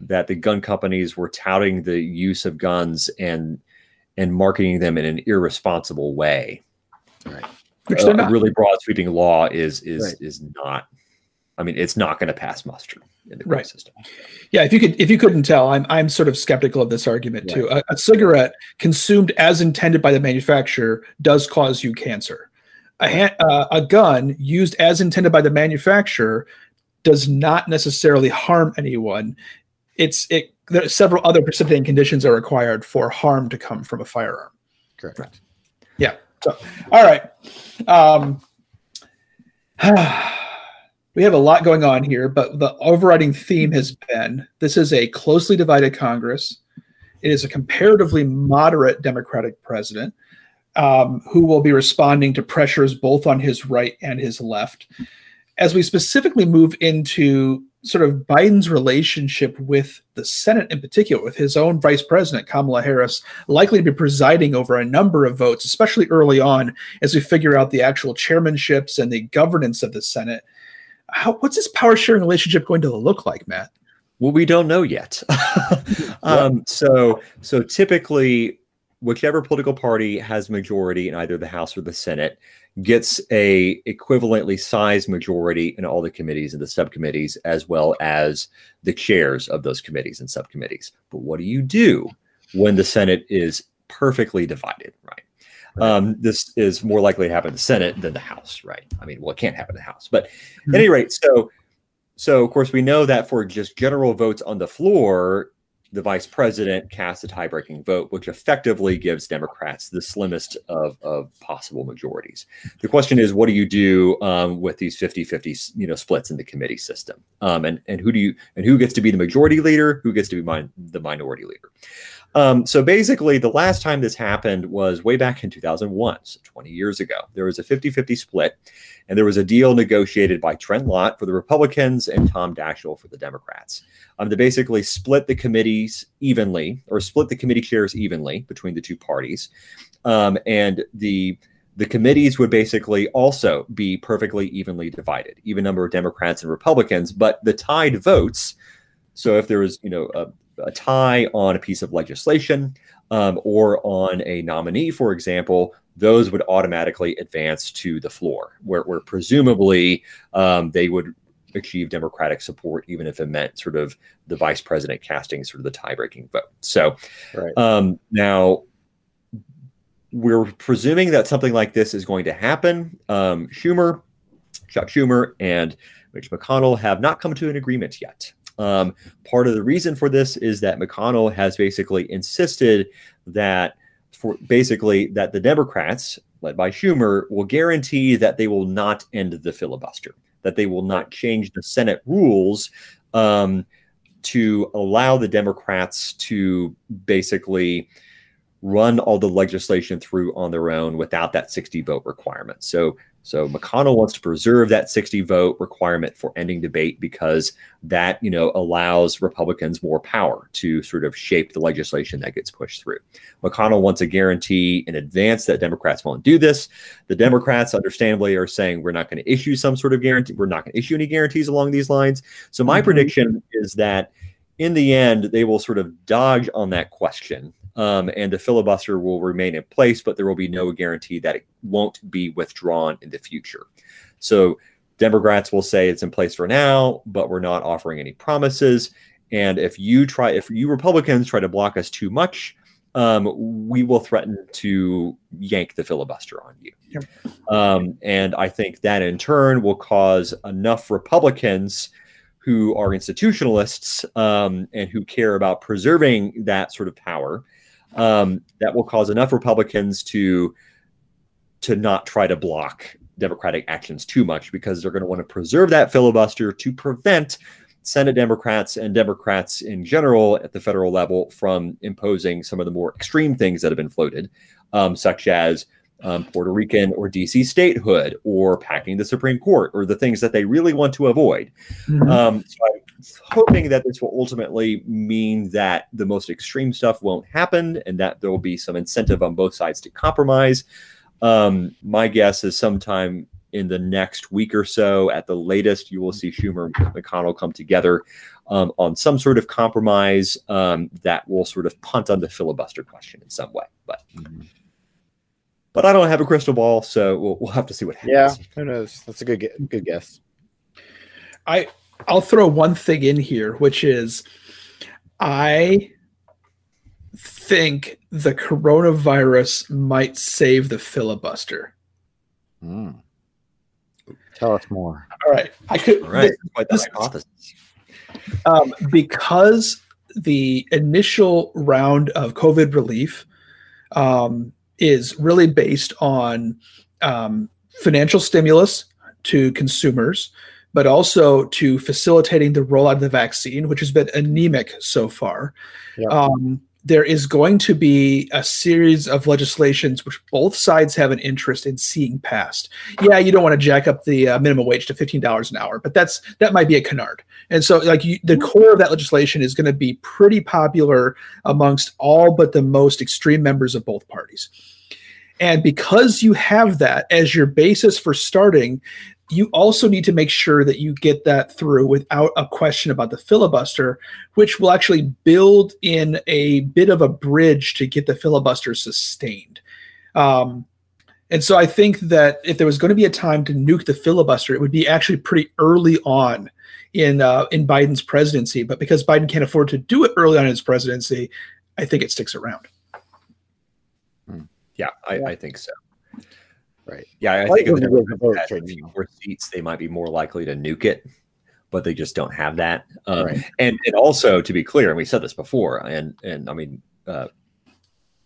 that the gun companies were touting the use of guns and and marketing them in an irresponsible way. Right which a, a really broad sweeping law is is right. is not. I mean, it's not going to pass muster in the right. system. Yeah, if you could, if you couldn't tell, I'm I'm sort of skeptical of this argument too. A, a, cigarette consumed as intended by the manufacturer does cause you cancer. A, ha- uh, a gun used as intended by the manufacturer does not necessarily harm anyone. It's it. There, several other precipitating conditions are required for harm to come from a firearm. Correct. Right. So, all right. Um, we have a lot going on here, but the overriding theme has been this is a closely divided Congress. It is a comparatively moderate Democratic president um, who will be responding to pressures both on his right and his left. As we specifically move into sort of Biden's relationship with the Senate in particular, with his own vice president, Kamala Harris, likely to be presiding over a number of votes, especially early on as we figure out the actual chairmanships and the governance of the Senate. How, what's this power sharing relationship going to look like, Matt? Well, we don't know yet. um, so, so typically, whichever political party has majority in either the House or the Senate gets a equivalently sized majority in all the committees and the subcommittees as well as the chairs of those committees and subcommittees but what do you do when the senate is perfectly divided right. Um, this is more likely to happen in the Senate than the House, right? I mean, well, it can't happen in the House, but mm-hmm. at any rate, so so of course we know that for just general votes on the floor, the vice president casts a tie-breaking vote, which effectively gives Democrats the slimmest of, of possible majorities. The question is, what do you do um, with these 50-50 you know, splits in the committee system? Um, and, and who do you and who gets to be the majority leader? Who gets to be the minority leader? Um, so basically, the last time this happened was way back in 2001, so 20 years ago. There was a 50 50 split, and there was a deal negotiated by Trent Lott for the Republicans and Tom Daschle for the Democrats um, to basically split the committees evenly or split the committee chairs evenly between the two parties. Um, and the the committees would basically also be perfectly evenly divided, even number of Democrats and Republicans, but the tied votes. So if there was, you know, a, a tie on a piece of legislation um, or on a nominee, for example, those would automatically advance to the floor, where, where presumably um, they would achieve Democratic support, even if it meant sort of the vice president casting sort of the tie breaking vote. So right. um, now we're presuming that something like this is going to happen. Um, Schumer, Chuck Schumer, and Mitch McConnell have not come to an agreement yet. Um, part of the reason for this is that McConnell has basically insisted that for basically that the Democrats, led by Schumer, will guarantee that they will not end the filibuster, that they will not change the Senate rules um, to allow the Democrats to basically run all the legislation through on their own without that 60 vote requirement. So so McConnell wants to preserve that 60 vote requirement for ending debate because that, you know, allows Republicans more power to sort of shape the legislation that gets pushed through. McConnell wants a guarantee in advance that Democrats won't do this. The Democrats understandably are saying we're not going to issue some sort of guarantee. We're not going to issue any guarantees along these lines. So my mm-hmm. prediction is that in the end, they will sort of dodge on that question um, and the filibuster will remain in place, but there will be no guarantee that it won't be withdrawn in the future. So Democrats will say it's in place for now, but we're not offering any promises. And if you try, if you Republicans try to block us too much, um, we will threaten to yank the filibuster on you. Yep. Um, and I think that in turn will cause enough Republicans who are institutionalists um, and who care about preserving that sort of power, um, that will cause enough Republicans to to not try to block Democratic actions too much because they're going to want to preserve that filibuster to prevent Senate Democrats and Democrats in general at the federal level from imposing some of the more extreme things that have been floated, um, such as um, Puerto Rican or DC statehood or packing the Supreme Court or the things that they really want to avoid. Mm-hmm. Um, so I'm hoping that this will ultimately mean that the most extreme stuff won't happen and that there will be some incentive on both sides to compromise. Um, my guess is sometime in the next week or so, at the latest, you will see Schumer and McConnell come together um, on some sort of compromise um, that will sort of punt on the filibuster question in some way. But mm-hmm. but I don't have a crystal ball, so we'll, we'll have to see what happens. Yeah, who knows? That's a good good guess. I I'll throw one thing in here, which is I think the coronavirus might save the filibuster. Mm. Tell us more. All right. I could. All right. This, hypothesis. Um, because the initial round of COVID relief um, is really based on um, financial stimulus to consumers, but also to facilitating the rollout of the vaccine, which has been anemic so far. Yeah. Um, there is going to be a series of legislations which both sides have an interest in seeing passed. Yeah, you don't want to jack up the uh, minimum wage to fifteen dollars an hour, but that's that might be a canard. And so, like you, the core of that legislation is going to be pretty popular amongst all but the most extreme members of both parties. And because you have that as your basis for starting, you also need to make sure that you get that through without a question about the filibuster, which will actually build in a bit of a bridge to get the filibuster sustained. Um, and so I think that if there was going to be a time to nuke the filibuster, it would be actually pretty early on in uh, in Biden's presidency. But because Biden can't afford to do it early on in his presidency, I think it sticks around. Yeah, I, I think so. Right. Yeah, I think if they more seats, they might be more likely to nuke it, but they just don't have that. Um, right. And and also to be clear, and we said this before, and and I mean, uh,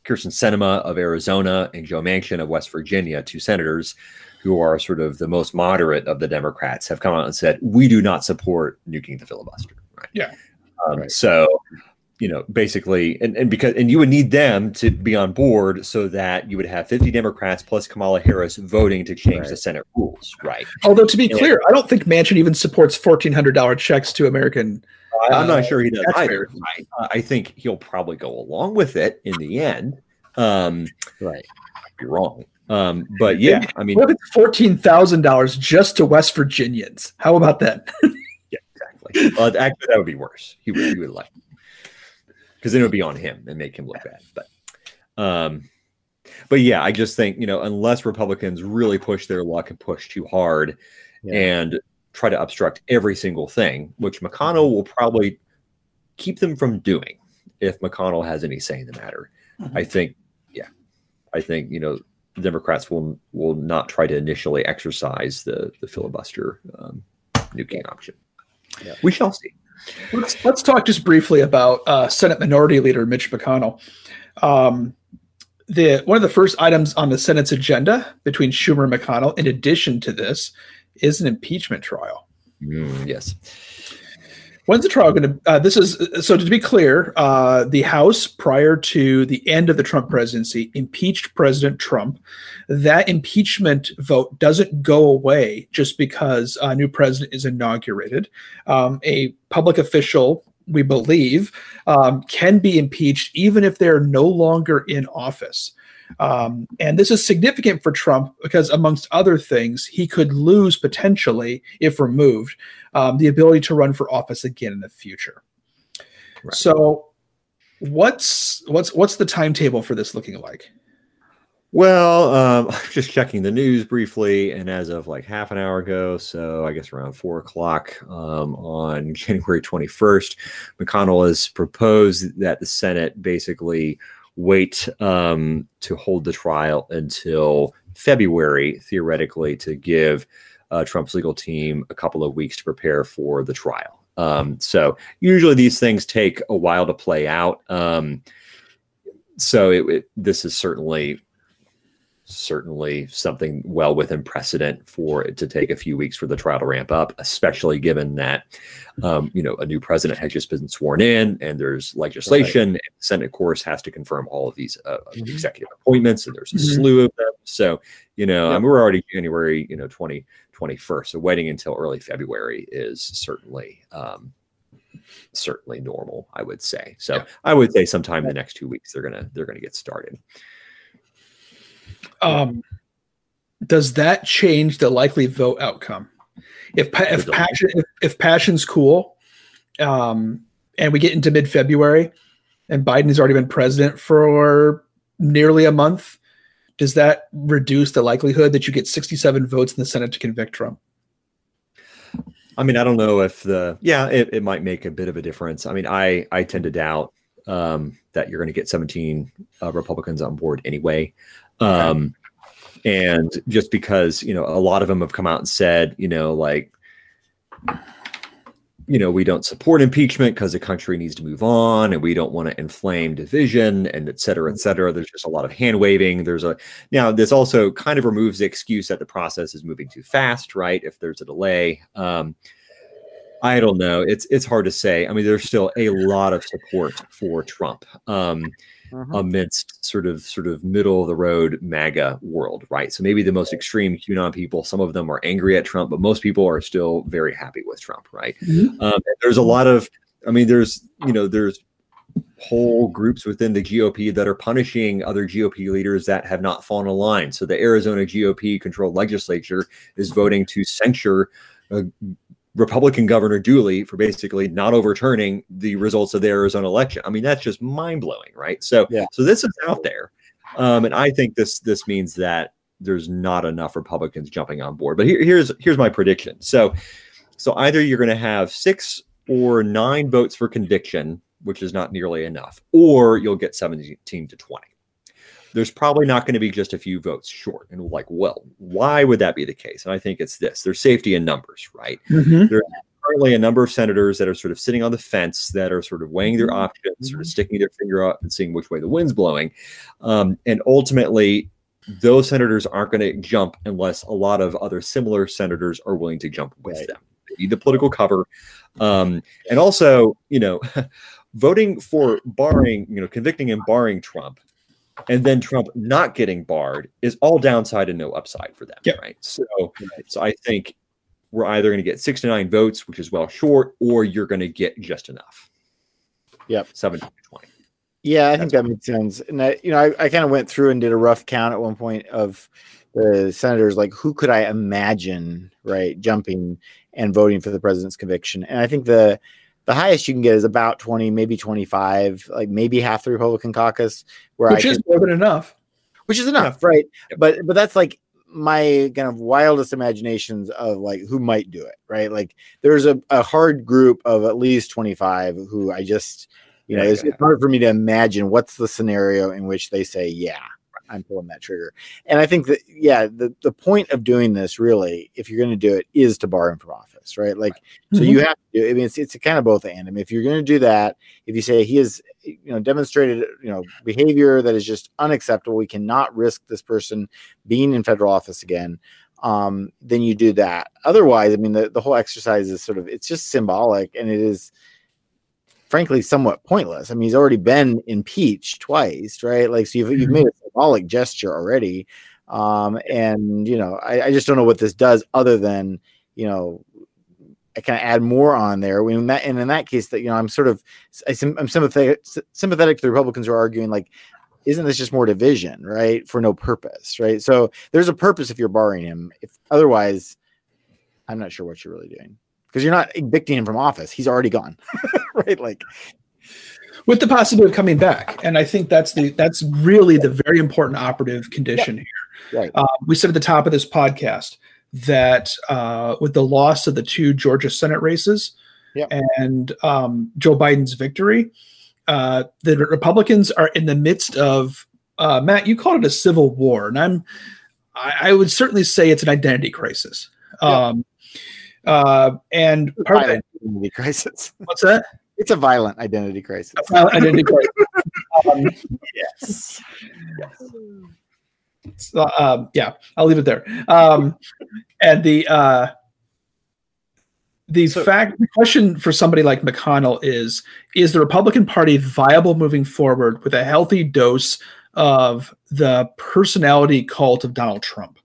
Kyrsten Sinema of Arizona and Joe Manchin of West Virginia, two senators who are sort of the most moderate of the Democrats, have come out and said we do not support nuking the filibuster. Right. Yeah. Um, right. So you know, basically, and, and because, and you would need them to be on board so that you would have 50 Democrats plus Kamala Harris voting to change right. the Senate rules, right? Although, to be and, clear, I don't think Manchin even supports $1,400 checks to American. I'm not uh, sure he does either. I, I, think he'll probably go along with it in the end. Um, right. I'd be wrong. Um, but yeah, I mean, what if it's fourteen thousand dollars just to West Virginians? How about that? yeah, exactly. Uh, actually, that would be worse. He would, he would like because then it would be on him and make him look bad. But, um, but yeah, I just think you know unless Republicans really push their luck and push too hard, yeah. and try to obstruct every single thing, which McConnell will probably keep them from doing if McConnell has any say in the matter. Mm-hmm. I think, yeah, I think you know Democrats will will not try to initially exercise the the filibuster um, nuking option. Yeah. We shall see. Let's let's talk just briefly about uh, Senate Minority Leader Mitch McConnell. Um, the one of the first items on the Senate's agenda between Schumer and McConnell, in addition to this, is an impeachment trial. Mm, yes. When's the trial going to? Uh, this is so to be clear. Uh, the House, prior to the end of the Trump presidency, impeached President Trump. That impeachment vote doesn't go away just because a new president is inaugurated. Um, a public official, we believe, um, can be impeached even if they're no longer in office. Um, and this is significant for Trump because, amongst other things, he could lose potentially, if removed, um, the ability to run for office again in the future. Right. So, what's what's what's the timetable for this looking like? Well, um, I'm just checking the news briefly, and as of like half an hour ago, so I guess around four o'clock um, on January 21st, McConnell has proposed that the Senate basically wait um, to hold the trial until February, theoretically, to give uh, Trump's legal team a couple of weeks to prepare for the trial. Um, so usually these things take a while to play out. Um, so it, it, this is certainly certainly something well within precedent for it to take a few weeks for the trial to ramp up, especially given that um, you know a new president has just been sworn in and there's legislation. Right. And the Senate, of course, has to confirm all of these uh, mm-hmm. executive appointments, and there's a mm-hmm. slew of them. So you know, yeah. we're already January, you know, 20, So waiting until early February is certainly um, certainly normal, I would say. So yeah. I would say sometime in the next two weeks they're gonna they're gonna get started. Um, does that change the likely vote outcome? If if passion if, if passion's cool, um, and we get into mid February, and Biden has already been president for nearly a month, does that reduce the likelihood that you get 67 votes in the Senate to convict Trump? I mean, I don't know if the yeah, it, it might make a bit of a difference. I mean, I I tend to doubt um, that you're going to get 17 uh, Republicans on board anyway. Um. And just because, you know, a lot of them have come out and said, you know, like, you know, we don't support impeachment because the country needs to move on and we don't want to inflame division and et cetera, et cetera. There's just a lot of hand waving. There's a now, this also kind of removes the excuse that the process is moving too fast, right? If there's a delay. Um, I don't know. It's it's hard to say. I mean, there's still a lot of support for Trump. Um, uh-huh. amidst sort of sort of middle of the road MAGA world, right? So maybe the most extreme QAnon people, some of them are angry at Trump, but most people are still very happy with Trump, right? Mm-hmm. Um, there's a lot of, I mean, there's you know, there's whole groups within the GOP that are punishing other GOP leaders that have not fallen in line. So the Arizona GOP controlled legislature is voting to censure uh, Republican Governor Ducey for basically not overturning the results of the Arizona election. I mean, that's just mind blowing, right? So, yeah. so this is out there, um, and I think this this means that there's not enough Republicans jumping on board. But here, here's here's my prediction. So, so either you're going to have six or nine votes for conviction, which is not nearly enough, or you'll get 17 to 20 there's probably not going to be just a few votes short. And like, well, why would that be the case? And I think it's this there's safety in numbers, right? Mm-hmm. There's currently a number of senators that are sort of sitting on the fence that are sort of weighing their mm-hmm. options, mm-hmm. sort of mm-hmm. sticking their finger out and seeing which way the wind's blowing. Um, and ultimately, those senators aren't going to jump unless a lot of other similar senators are willing to jump with right. them. They need the political cover. Um, and also, you know, voting for barring, you know, convicting and barring Trump and then Trump not getting barred is all downside and no upside for them. Yep. Right. So, right. so I think we're either going to get six to nine votes, which is well short, or you're going to get just enough. Yep. 17 to 20. Yeah, I That's think that makes sense. And I, you know, I, I kind of went through and did a rough count at one point of the senators, like who could I imagine, right, jumping and voting for the president's conviction. And I think the the highest you can get is about 20, maybe 25, like maybe half the Republican caucus. Where which I is more than enough. Which is enough, yeah. right? But but that's like my kind of wildest imaginations of like who might do it, right? Like there's a, a hard group of at least 25 who I just, you know, yeah, it's, yeah. it's hard for me to imagine what's the scenario in which they say, yeah, I'm pulling that trigger. And I think that yeah, the the point of doing this really, if you're going to do it, is to bar him from office, right? Like, mm-hmm. so you have to. Do, I mean, it's it's a kind of both and. I mean, if you're going to do that, if you say he has, you know, demonstrated, you know, behavior that is just unacceptable, we cannot risk this person being in federal office again. Um, then you do that. Otherwise, I mean, the, the whole exercise is sort of it's just symbolic and it is frankly somewhat pointless. I mean, he's already been impeached twice, right? Like, so you've, you've mm-hmm. made a symbolic gesture already. Um, and, you know, I, I just don't know what this does other than, you know, I kind of add more on there. When that, and in that case, that you know, I'm sort of, I, am sympathetic, sympathetic to the Republicans who are arguing like, isn't this just more division, right, for no purpose, right? So there's a purpose if you're barring him. If otherwise, I'm not sure what you're really doing because you're not evicting him from office. He's already gone, right? Like with the possibility of coming back, and I think that's the that's really the very important operative condition yeah. here. Right. Uh, we said at the top of this podcast that uh, with the loss of the two Georgia Senate races yeah. and um, Joe Biden's victory, uh, the Republicans are in the midst of uh, Matt. You called it a civil war, and I'm I, I, would certainly say it's an identity crisis. Yeah. Um, Uh, and part of that, identity crisis. what's that? It's a violent identity crisis. A Violent identity crisis. Um, Yes. So, um, yeah, I'll leave it there. Um, and the uh, the So- fact the question for somebody like McConnell is: Is the Republican Party viable moving forward with a healthy dose of the personality cult of Donald Trump?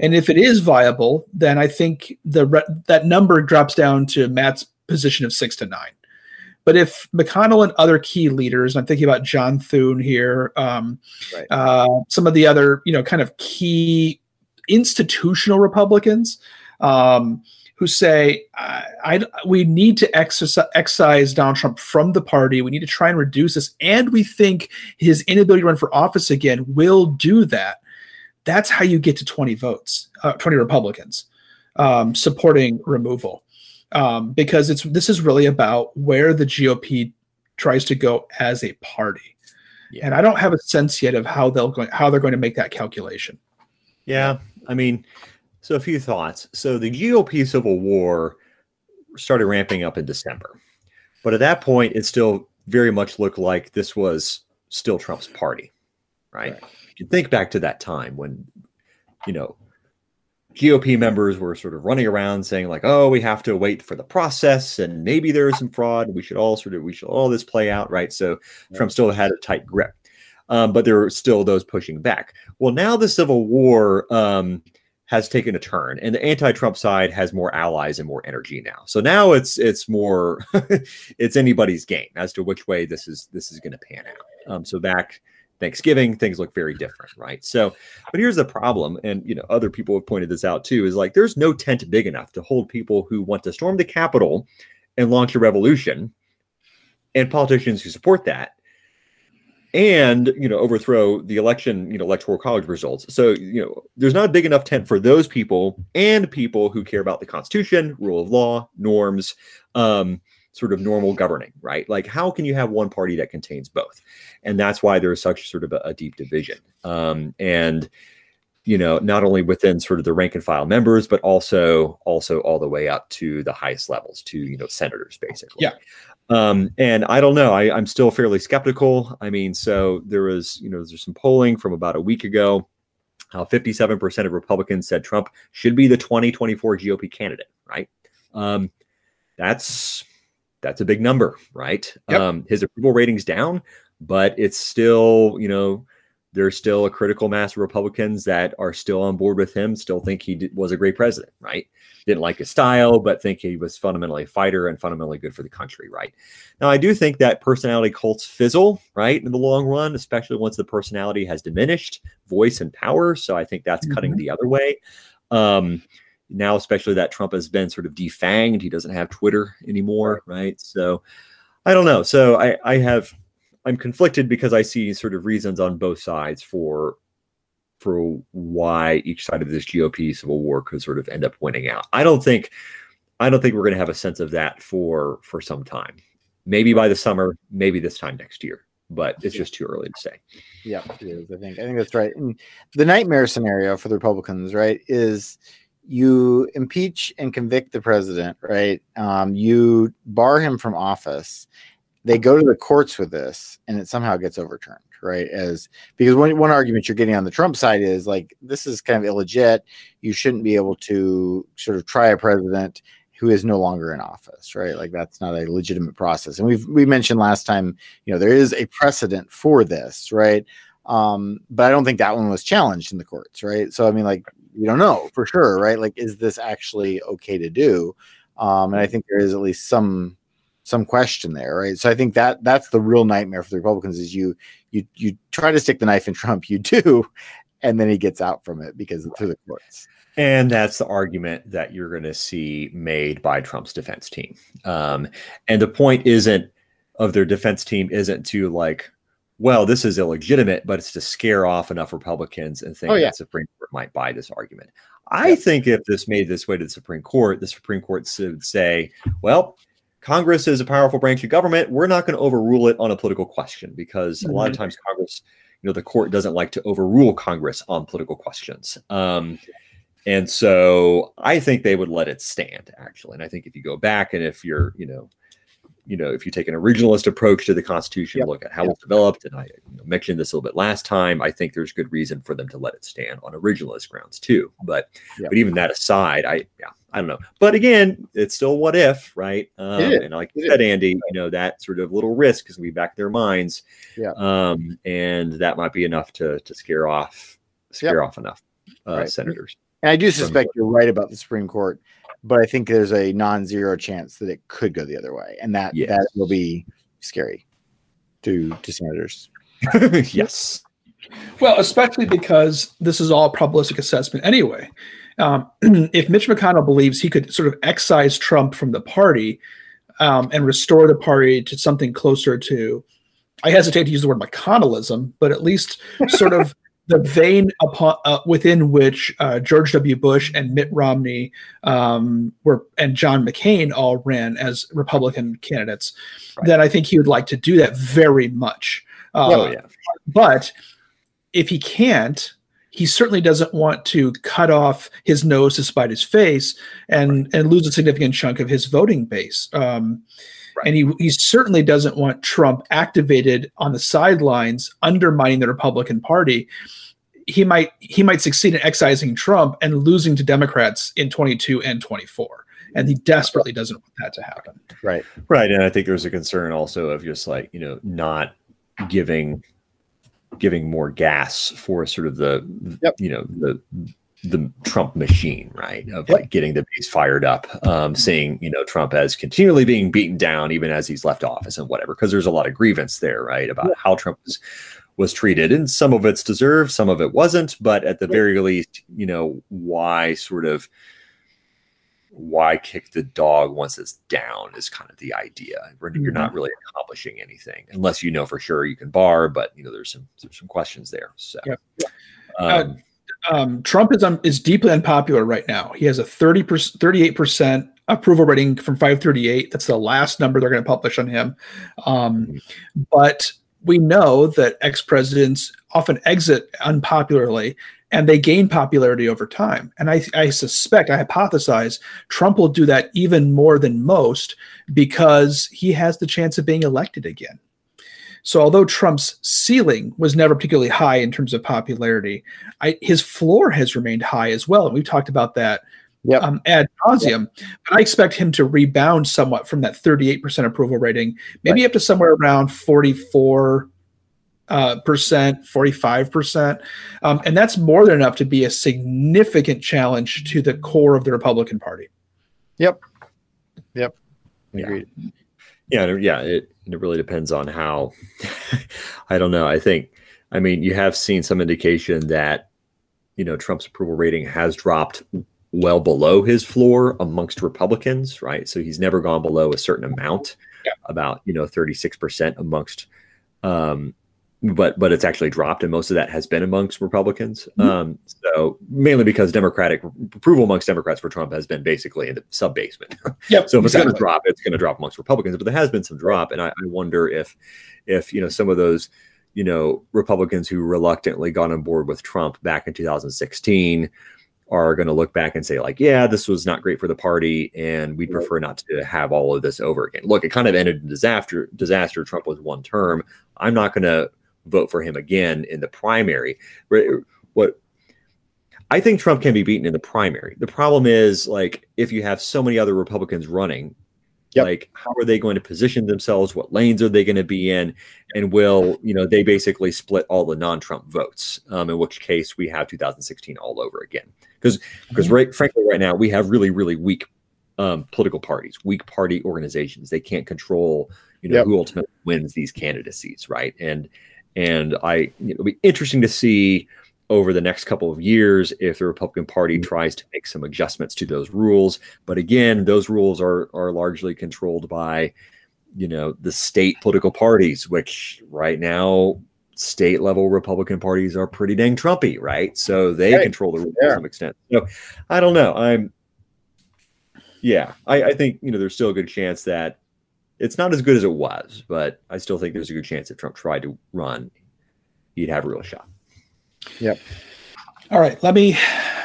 And if it is viable, then I think the re- that number drops down to Matt's position of six to nine. But if McConnell and other key leaders, and I'm thinking about John Thune here, um, Right. uh, some of the other, you know, kind of key institutional Republicans um, who say, I, I, we need to exercise, excise Donald Trump from the party. We need to try and reduce this. And we think his inability to run for office again will do that. That's how you get to 20 votes, uh, 20 Republicans um, supporting removal. Um, because it's this is really about where the GOP tries to go as a party. And I don't have a sense yet of how they'll go, how they're going to make that calculation. Yeah, I mean, so a few thoughts. So the GOP civil war started ramping up in December, but at that point, it still very much looked like this was still Trump's party, right? You think back to that time when, you know, GOP members were sort of running around saying like, "Oh, we have to wait for the process, and maybe there is some fraud. We should all sort of we should all this play out, right?" So Trump still had a tight grip, um, but there were still those pushing back. Well, now the Civil War um, has taken a turn, and the anti-Trump side has more allies and more energy now. So now it's it's more it's anybody's game as to which way this is this is going to pan out. Um, so back Thanksgiving, things look very different, right? So, but here's the problem, and you know, other people have pointed this out too, is like there's no tent big enough to hold people who want to storm the Capitol and launch a revolution, and politicians who support that, and you know, overthrow the election, you know, electoral college results. So, you know, there's not a big enough tent for those people and people who care about the Constitution, rule of law, norms, um, sort of normal governing, right? Like, how can you have one party that contains both? And that's why there is such sort of a, a deep division. Um, and you know, not only within sort of the rank and file members, but also also all the way up to the highest levels, to you know, senators, basically. Yeah. Um, and I don't know. I, I'm still fairly skeptical. I mean, so there was, you know, there's some polling from about a week ago. How 57% of Republicans said Trump should be the 2024 GOP candidate, right? Um, that's that's a big number, right? Yep. Um, his approval rating's down, but it's still, you know, there's still a critical mass of Republicans that are still on board with him, still think he did, was a great president, right? Didn't like his style, but think he was fundamentally a fighter and fundamentally good for the country, right? Now, I do think that personality cults fizzle, right, in the long run, especially once the personality has diminished voice and power. So I think that's cutting the other way. Um, now, especially that Trump has been sort of defanged, he doesn't have Twitter anymore, right? So I don't know. So I, I have I'm conflicted because I see sort of reasons on both sides for for why each side of this GOP civil war could sort of end up winning out. I don't think I don't think we're going to have a sense of that for for some time. Maybe by the summer, maybe this time next year, but it's just too early to say. Yeah, it is. I think I think that's right. And the nightmare scenario for the Republicans, right, is you impeach and convict the president, right? Um, you bar him from office. They go to the courts with this, and it somehow gets overturned, right? As because one one argument you're getting on the Trump side is like this is kind of illegit. You shouldn't be able to sort of try a president who is no longer in office, right? Like that's not a legitimate process. And we've we mentioned last time, you know, there is a precedent for this, right? Um, but I don't think that one was challenged in the courts, right? So I mean, like you don't know for sure, right? Like, is this actually okay to do? Um, and I think there is at least some some question there, right? So I think that that's the real nightmare for the Republicans is you you you try to stick the knife in Trump, you do, and then he gets out from it because through the courts. And that's the argument that you're going to see made by Trump's defense team. Um, and the point isn't of their defense team isn't to like, well, this is illegitimate, but it's to scare off enough Republicans and think Oh, yeah. that Supreme Court might buy this argument. I think if this made this way to the Supreme Court, the Supreme Court would say, well, Congress is a powerful branch of government. We're not going to overrule it on a political question because a lot of times Congress, you know, the court doesn't like to overrule Congress on political questions. Um, and so I think they would let it stand actually. And I think if you go back and if you're, you know, you know, if you take an originalist approach to the Constitution, yep. look at how yep. it's developed, and I you know, mentioned this a little bit last time, I think there's good reason for them to let it stand on originalist grounds too. But yep. but even that aside, I yeah, I don't know. But again, it's still what if, right? Um, and like you said, Andy, you know that sort of little risk is going to be back their minds, yeah. Um, and that might be enough to to scare off scare off enough uh, right. senators. And I do suspect you're right about the Supreme Court but I think there's a non-zero chance that it could go the other way, and that yes. that will be scary to to senators. yes. Well, especially because this is all probabilistic assessment anyway. Um, if Mitch McConnell believes he could sort of excise Trump from the party um, and restore the party to something closer to, I hesitate to use the word McConnellism, but at least sort of the vein upon uh, within which uh, George W. Bush and Mitt Romney um, were and John McCain all ran as Republican candidates, right. then I think he would like to do that very much. Uh, oh yeah. But if he can't, he certainly doesn't want to cut off his nose to spite his face and right. and lose a significant chunk of his voting base. Um, Right. And he, he certainly doesn't want Trump activated on the sidelines, undermining the Republican Party. He might he might succeed in excising Trump and losing to Democrats in 22 and 24 and he desperately doesn't want that to happen. Right. Right. And I think there's a concern also of just like, you know, not giving giving more gas for sort of the yep. you know, the the Trump machine, right? Of like getting the base fired up, um, seeing you know Trump as continually being beaten down even as he's left office and whatever, because there's a lot of grievance there, right, about how Trump was was treated, and some of it's deserved, some of it wasn't, but at the very least, you know, why sort of why kick the dog once it's down is kind of the idea. You're mm-hmm. not really accomplishing anything unless you know for sure you can bar, but you know there's some there's some questions there. So. Um, uh, um, Trump is um, is deeply unpopular right now. He has a 30 38 percent approval rating from 538. That's the last number they're going to publish on him. Um, but we know that ex presidents often exit unpopularly and they gain popularity over time. And I, I suspect, I hypothesize, Trump will do that even more than most because he has the chance of being elected again. So although Trump's ceiling was never particularly high in terms of popularity, I, his floor has remained high as well, and we've talked about that yep. um, ad nauseum. Yep. But I expect him to rebound somewhat from that 38% approval rating, maybe right. up to somewhere around 44 uh, percent, 45 percent, um, and that's more than enough to be a significant challenge to the core of the Republican Party. Yep. Yep. Agreed. Yeah. Yeah. yeah it, it really depends on how. I don't know. I think, I mean, you have seen some indication that, you know, Trump's approval rating has dropped well below his floor amongst Republicans, right? So he's never gone below a certain amount, yeah. about, you know, 36% amongst um, but but it's actually dropped, and most of that has been amongst Republicans. Mm-hmm. Um, so mainly because Democratic approval amongst Democrats for Trump has been basically in the sub basement. Yep. so if exactly. it's going to drop, it's going to drop amongst Republicans. But there has been some drop, and I, I wonder if if you know some of those you know Republicans who reluctantly got on board with Trump back in 2016 are going to look back and say like yeah this was not great for the party and we'd prefer not to have all of this over again look it kind of ended in disaster disaster trump was one term i'm not going to vote for him again in the primary. What I think Trump can be beaten in the primary. The problem is like if you have so many other Republicans running, yep. like how are they going to position themselves? What lanes are they going to be in? And will you know they basically split all the non-Trump votes? Um, in which case we have 2016 all over again. Because because right, frankly, right now we have really really weak um, political parties, weak party organizations. They can't control you know yep. who ultimately wins these candidacies, right? And and I it'll be interesting to see over the next couple of years if the Republican Party mm-hmm. tries to make some adjustments to those rules. But again, those rules are are largely controlled by you know the state political parties, which right now state level Republican parties are pretty dang Trumpy, right? So they hey, control the rules yeah. to some extent. So I don't know. I'm yeah, I, I think you know there's still a good chance that it's not as good as it was, but I still think there's a good chance if Trump tried to run, he'd have a real shot. Yep. All right, let me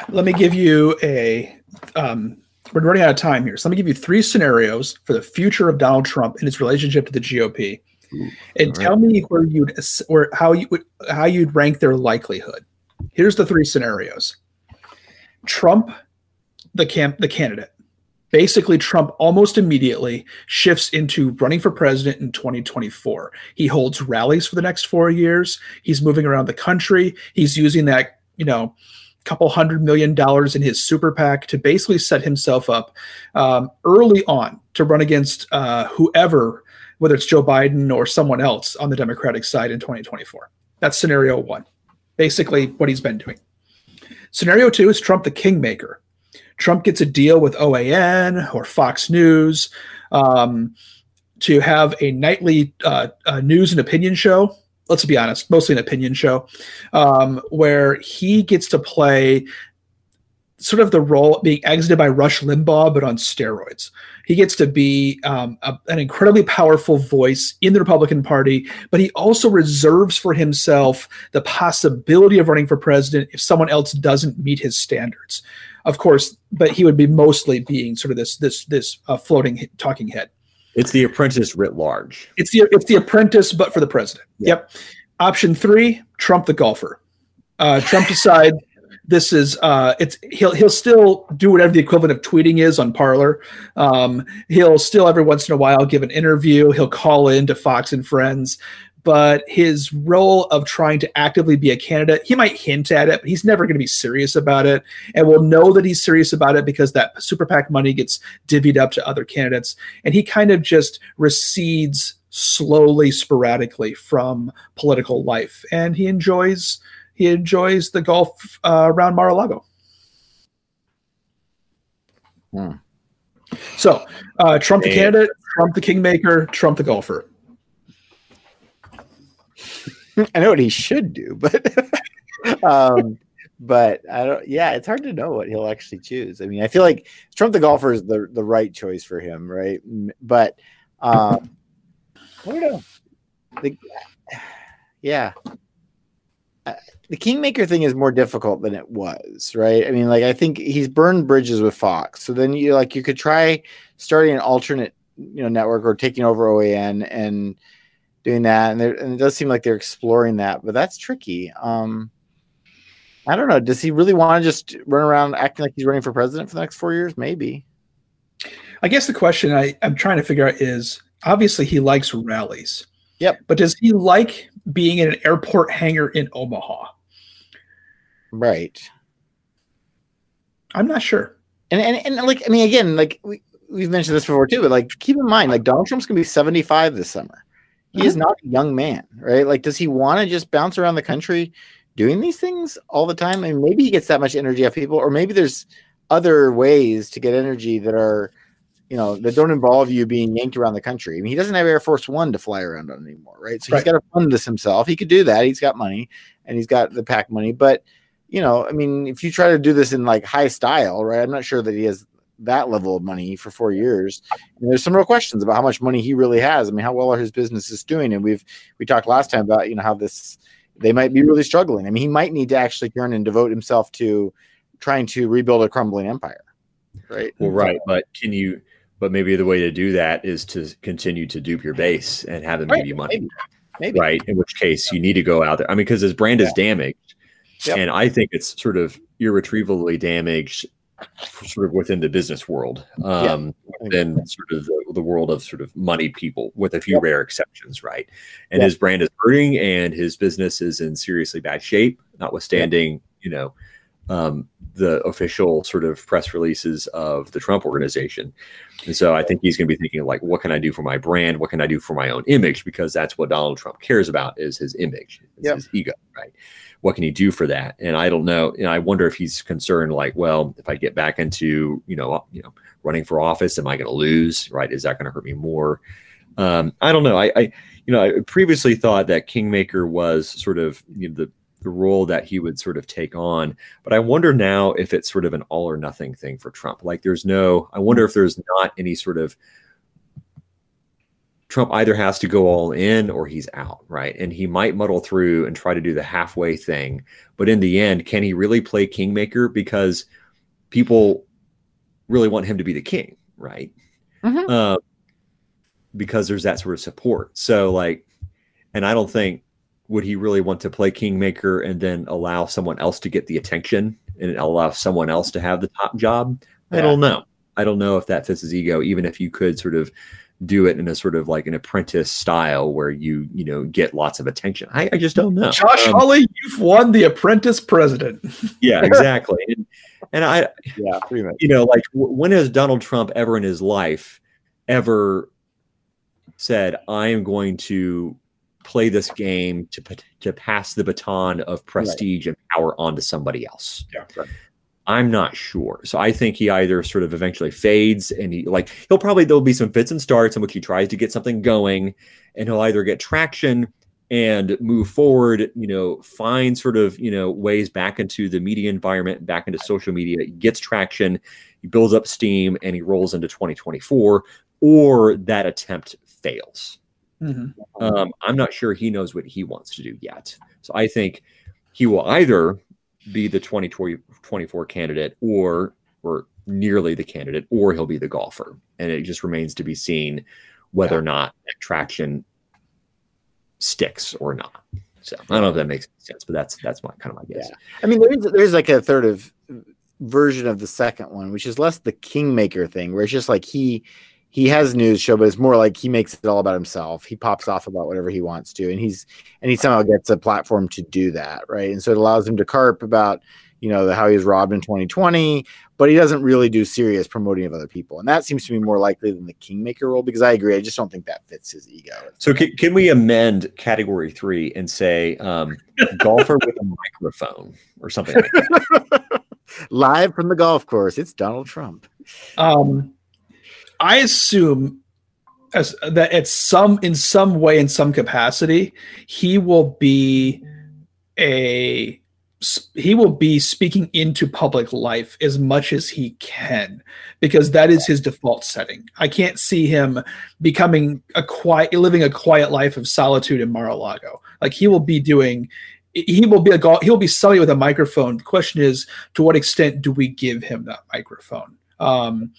let me give you a. Um, we're running out of time here, so let me give you three scenarios for the future of Donald Trump and its relationship to the GOP, Ooh, and tell right. me where you'd or how you would how you'd rank their likelihood. Here's the three scenarios: Trump, the camp, the candidate. Basically, Trump almost immediately shifts into running for president in 2024. He holds rallies for the next four years. He's moving around the country. He's using that, you know, couple hundred million dollars in his super PAC to basically set himself up um, early on to run against uh, whoever, whether it's Joe Biden or someone else on the Democratic side in 2024. That's scenario one, basically what he's been doing. Scenario two is Trump the kingmaker. Trump gets a deal with OAN or Fox News um, to have a nightly uh, uh, news and opinion show let's be honest, mostly an opinion show, um, where he gets to play sort of the role being exited by Rush Limbaugh, but on steroids. He gets to be um, a, an incredibly powerful voice in the Republican Party, but he also reserves for himself the possibility of running for president if someone else doesn't meet his standards. Of course, but he would be mostly being sort of this this this uh, floating talking head. It's the apprentice writ large. It's the it's the apprentice, but for the president. Yeah. Yep. Option three: Trump the golfer. Uh, Trump decides this is uh, it's he'll he'll still do whatever the equivalent of tweeting is on Parler. Um, he'll still every once in a while give an interview. He'll call in to Fox and Friends, but his role of trying to actively be a candidate, he might hint at it, but he's never going to be serious about it. And we'll know that he's serious about it because that super PAC money gets divvied up to other candidates. And he kind of just recedes slowly, sporadically from political life. And he enjoys he enjoys the golf uh, around Mar-a-Lago. Hmm. So, uh, Trump the candidate, Trump the kingmaker, Trump the golfer. I know what he should do, but um, but I don't. Yeah, it's hard to know what he'll actually choose. I mean, I feel like Trump the golfer is the the right choice for him, right? But um, I don't know. The, yeah, uh, the Kingmaker thing is more difficult than it was, right? I mean, like I think he's burned bridges with Fox, so then you like you could try starting an alternate, you know, network or taking over OAN and doing that, and, and it does seem like they're exploring that, but that's tricky. Um, I don't know. Does he really want to just run around acting like he's running for president for the next four years? Maybe. I guess the question I, I'm trying to figure out is obviously he likes rallies. Yep. But does he like being in an airport hangar in Omaha? Right. I'm not sure. And, and and like I mean again like we we've mentioned this before too but like keep in mind like Donald Trump's going to be 75 this summer. He is not a young man, right? Like, does he want to just bounce around the country doing these things all the time? I And maybe he gets that much energy off people, or maybe there's other ways to get energy that are, you know, that don't involve you being yanked around the country. I mean, he doesn't have Air Force One to fly around on anymore, right? So right. he's got to fund this himself. He could do that. He's got money and he's got the PAC money, but you know, I mean, if you try to do this in like high style, right? I'm not sure that he has that level of money for four years. And there's some real questions about how much money he really has. I mean, how well are his businesses doing? And we've we talked last time about you know how this they might be really struggling. I mean, he might need to actually turn and devote himself to trying to rebuild a crumbling empire. Right. Well, right, but can you? But maybe the way to do that is to continue to dupe your base and have them right, give you money. Maybe. maybe. Right. In which case you need to go out there. I mean, because his brand yeah. is damaged. Yep. And I think it's sort of irretrievably damaged sort of within the business world um yeah. sort of the, the, world of sort of money people with a few yep. rare exceptions right and yep. his brand is hurting and his business is in seriously bad shape notwithstanding yep. you know um, the official sort of press releases of the Trump organization. And so I think he's going to be thinking like, what can I do for my brand? What can I do for my own image? Because that's what Donald Trump cares about is his image, yep. his ego, right? What can he do for that? And I don't know. And I wonder if he's concerned, like, well, if I get back into, you know, you know, running for office, am I going to lose? Right? Is that going to hurt me more? Um, I don't know. I, I, you know, I previously thought that Kingmaker was sort of you know, the the role that he would sort of take on. But I wonder now if it's sort of an all or nothing thing for Trump. Like, there's no. I wonder if there's not any sort of Trump either has to go all in or he's out, right? And he might muddle through and try to do the halfway thing. But in the end, can he really play kingmaker? Because people really want him to be the king, right? Mm-hmm. Uh, because there's that sort of support. So, like, and I don't think would he really want to play kingmaker and then allow someone else to get the attention and allow someone else to have the top job? Yeah. I don't know. I don't know if that fits his ego, even if you could sort of do it in a sort of like an apprentice style where you you know get lots of attention. I, I just don't know. Josh um, Hawley, you've won the apprentice president. yeah, exactly. And, and I yeah, pretty much. You know, like w- when has Donald Trump ever in his life ever said, "I am going to play this game to to pass the baton of prestige right. and power onto somebody else?" Yeah. Right. I'm not sure. So I think he either sort of eventually fades and he like he'll probably there'll be some fits and starts in which he tries to get something going and he'll either get traction and move forward, you know, find sort of, you know, ways back into the media environment, back into social media, gets traction, he builds up steam and he rolls into 2024 or that attempt fails. Mm-hmm. Um, I'm not sure he knows what he wants to do yet. So I think he will either be the 2024 candidate or or nearly the candidate or he'll be the golfer and it just remains to be seen whether yeah. or not traction sticks or not so i don't know if that makes sense but that's that's my kind of my guess yeah. i mean there's there's like a third of version of the second one which is less the kingmaker thing where it's just like he he has a news show, but it's more like he makes it all about himself. He pops off about whatever he wants to, and he's and he somehow gets a platform to do that, right? And so it allows him to carp about you know the, how he was robbed in 2020, but he doesn't really do serious promoting of other people, and that seems to be more likely than the kingmaker role. Because I agree, I just don't think that fits his ego. So can, can we amend category three and say um, golfer with a microphone or something like that? Live from the golf course, it's Donald Trump. Um I assume as that at some in some way in some capacity he will be a he will be speaking into public life as much as he can because that is his default setting. I can't see him becoming a quiet living a quiet life of solitude in Mar-a-Lago. Like he will be doing he will be a he'll be somebody with a microphone. The question is to what extent do we give him that microphone? Um,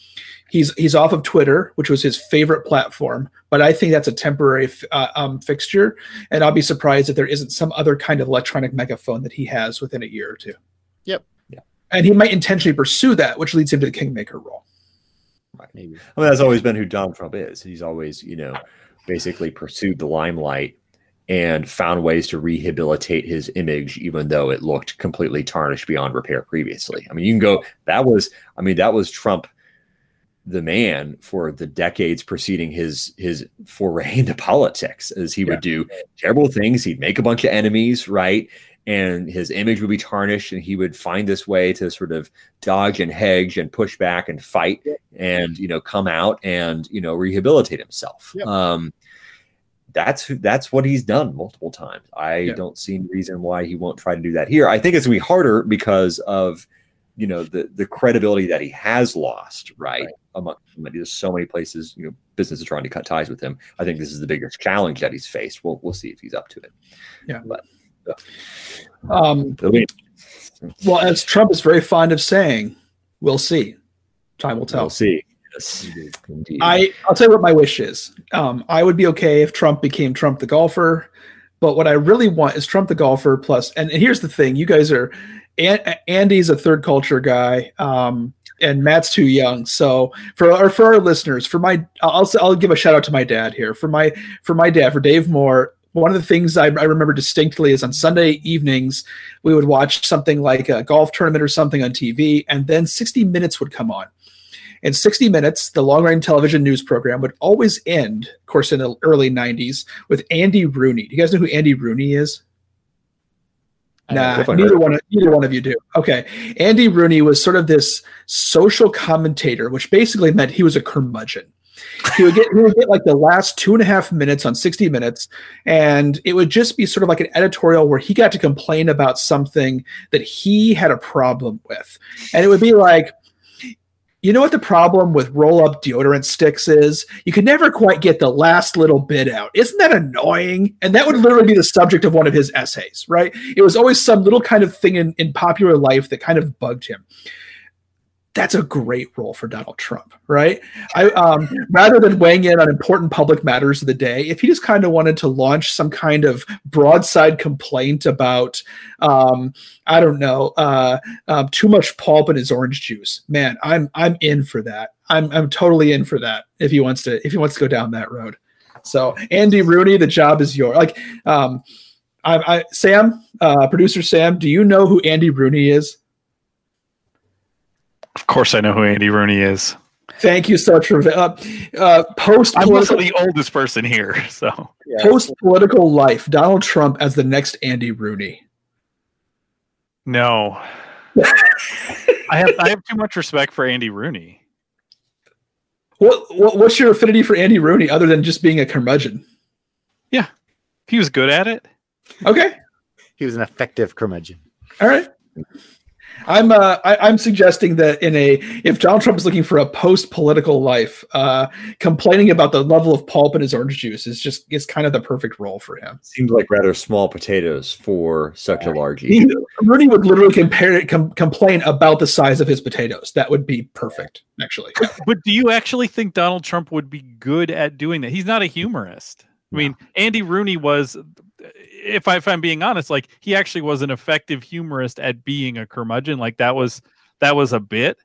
he's he's off of Twitter, which was his favorite platform, but I think that's a temporary uh, um, fixture, and I'll be surprised if there isn't some other kind of electronic megaphone that he has within a year or two. Yep. Yeah. And he might intentionally pursue that, which leads him to the kingmaker role. Right. Maybe. I mean, that's always been who Donald Trump is. He's always, you know, basically pursued the limelight and found ways to rehabilitate his image, even though it looked completely tarnished beyond repair previously. I mean, you can go, that was, I mean, that was Trump the man for the decades preceding his his foray into politics as he yeah. would do terrible things he'd make a bunch of enemies right and his image would be tarnished and he would find this way to sort of dodge and hedge and push back and fight yeah. and you know come out and you know rehabilitate himself yeah. um that's that's what he's done multiple times. I yeah. don't see any reason why he won't try to do that here. I think it's gonna be harder because of you know the the credibility that he has lost, right? right. Among there's so many places, you know, businesses are trying to cut ties with him. I think this is the biggest challenge that he's faced. We'll we'll see if he's up to it. Yeah, but um, well, as Trump is very fond of saying, we'll see. Time will tell. We'll see. Yes, indeed. I I'll tell you what my wish is. Um, I would be okay if Trump became Trump the golfer, but what I really want is Trump the golfer plus. And, and here's the thing: you guys are. Andy's a third culture guy, um, and Matt's too young. So for our for our listeners, for my I'll I'll give a shout out to my dad here. For my for my dad, for Dave Moore, one of the things I, I, remember distinctly is on Sunday evenings, we would watch something like a golf tournament or something on TV, and then 60 Minutes would come on. In 60 Minutes, the long running television news program would always end, of course, in the early 90s, with Andy Rooney. Do you guys know who Andy Rooney is? Nah, neither one, of, neither one of you do. Okay. Andy Rooney was sort of this social commentator, which basically meant he was a curmudgeon. He would get he would get like the last two and a half minutes on 60 minutes, and it would just be sort of like an editorial where he got to complain about something that he had a problem with. And it would be like, you know what the problem with roll up deodorant sticks is? You can never quite get the last little bit out. Isn't that annoying? And that would literally be the subject of one of his essays, right? It was always some little kind of thing in, in popular life that kind of bugged him that's a great role for Donald Trump, right? I um, rather than weighing in on important public matters of the day, if he just kind of wanted to launch some kind of broadside complaint about, um, I don't know, uh, um, too much pulp in his orange juice, man, I'm I'm in for that. I'm I'm totally in for that if he wants to if he wants to go down that road. So Andy Rooney, the job is yours. Like, um, I, I Sam, uh, producer Sam, do you know who Andy Rooney is? Of course, I know who Andy Rooney is. Thank you so much for uh, uh, post. I'm also the oldest person here, so yeah. post political life. Donald Trump as the next Andy Rooney. No, I have I have too much respect for Andy Rooney. What, what what's your affinity for Andy Rooney other than just being a curmudgeon? Yeah, he was good at it. Okay, he was an effective curmudgeon. All right. I'm uh, I, am suggesting that in a if Donald Trump is looking for a post political life, uh, complaining about the level of pulp in his orange juice is just is kind of the perfect role for him. Seems like rather small potatoes for such a large. He, Rooney would literally compare it, com- complain about the size of his potatoes. That would be perfect, actually. but do you actually think Donald Trump would be good at doing that? He's not a humorist. I mean, Andy Rooney was if, I, if I'm being honest, like he actually was an effective humorist at being a curmudgeon. Like that was that was a bit.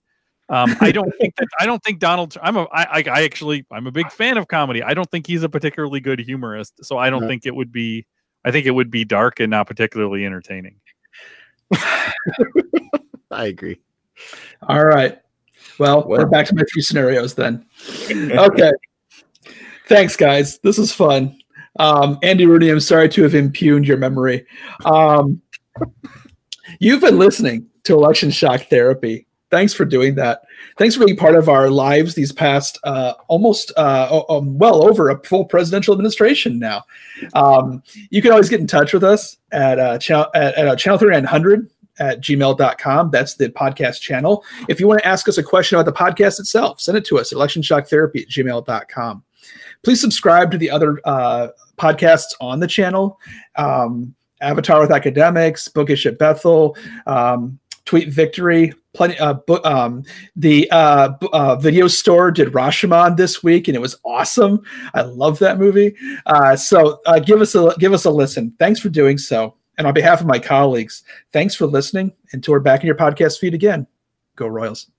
Um, I don't think that I don't think Donald. I'm a I, I actually I'm a big fan of comedy. I don't think he's a particularly good humorist. So I don't think it would be. I think it would be dark and not particularly entertaining. I agree. All right. Well, well, we're back to my three scenarios then. Okay. Thanks, guys. This is fun. Um, Andy Rooney, I'm sorry to have impugned your memory. Um, you've been listening to Election Shock Therapy. Thanks for doing that. Thanks for being part of our lives these past uh, almost uh, um, well over a full presidential administration now. Um, you can always get in touch with us at uh, channel at, at uh, channel 3900 at gmail.com. That's the podcast channel. If you want to ask us a question about the podcast itself, send it to us at electionshock.therapy at gmail.com. Please subscribe to the other uh, podcasts on the channel um, Avatar with Academics, Bookish at Bethel, um, Tweet Victory. Plenty. Uh, um, the uh, uh, video store did Rashomon this week, and it was awesome. I love that movie. Uh, so uh, give us a give us a listen. Thanks for doing so. And on behalf of my colleagues, thanks for listening. Until we're back in your podcast feed again, go Royals.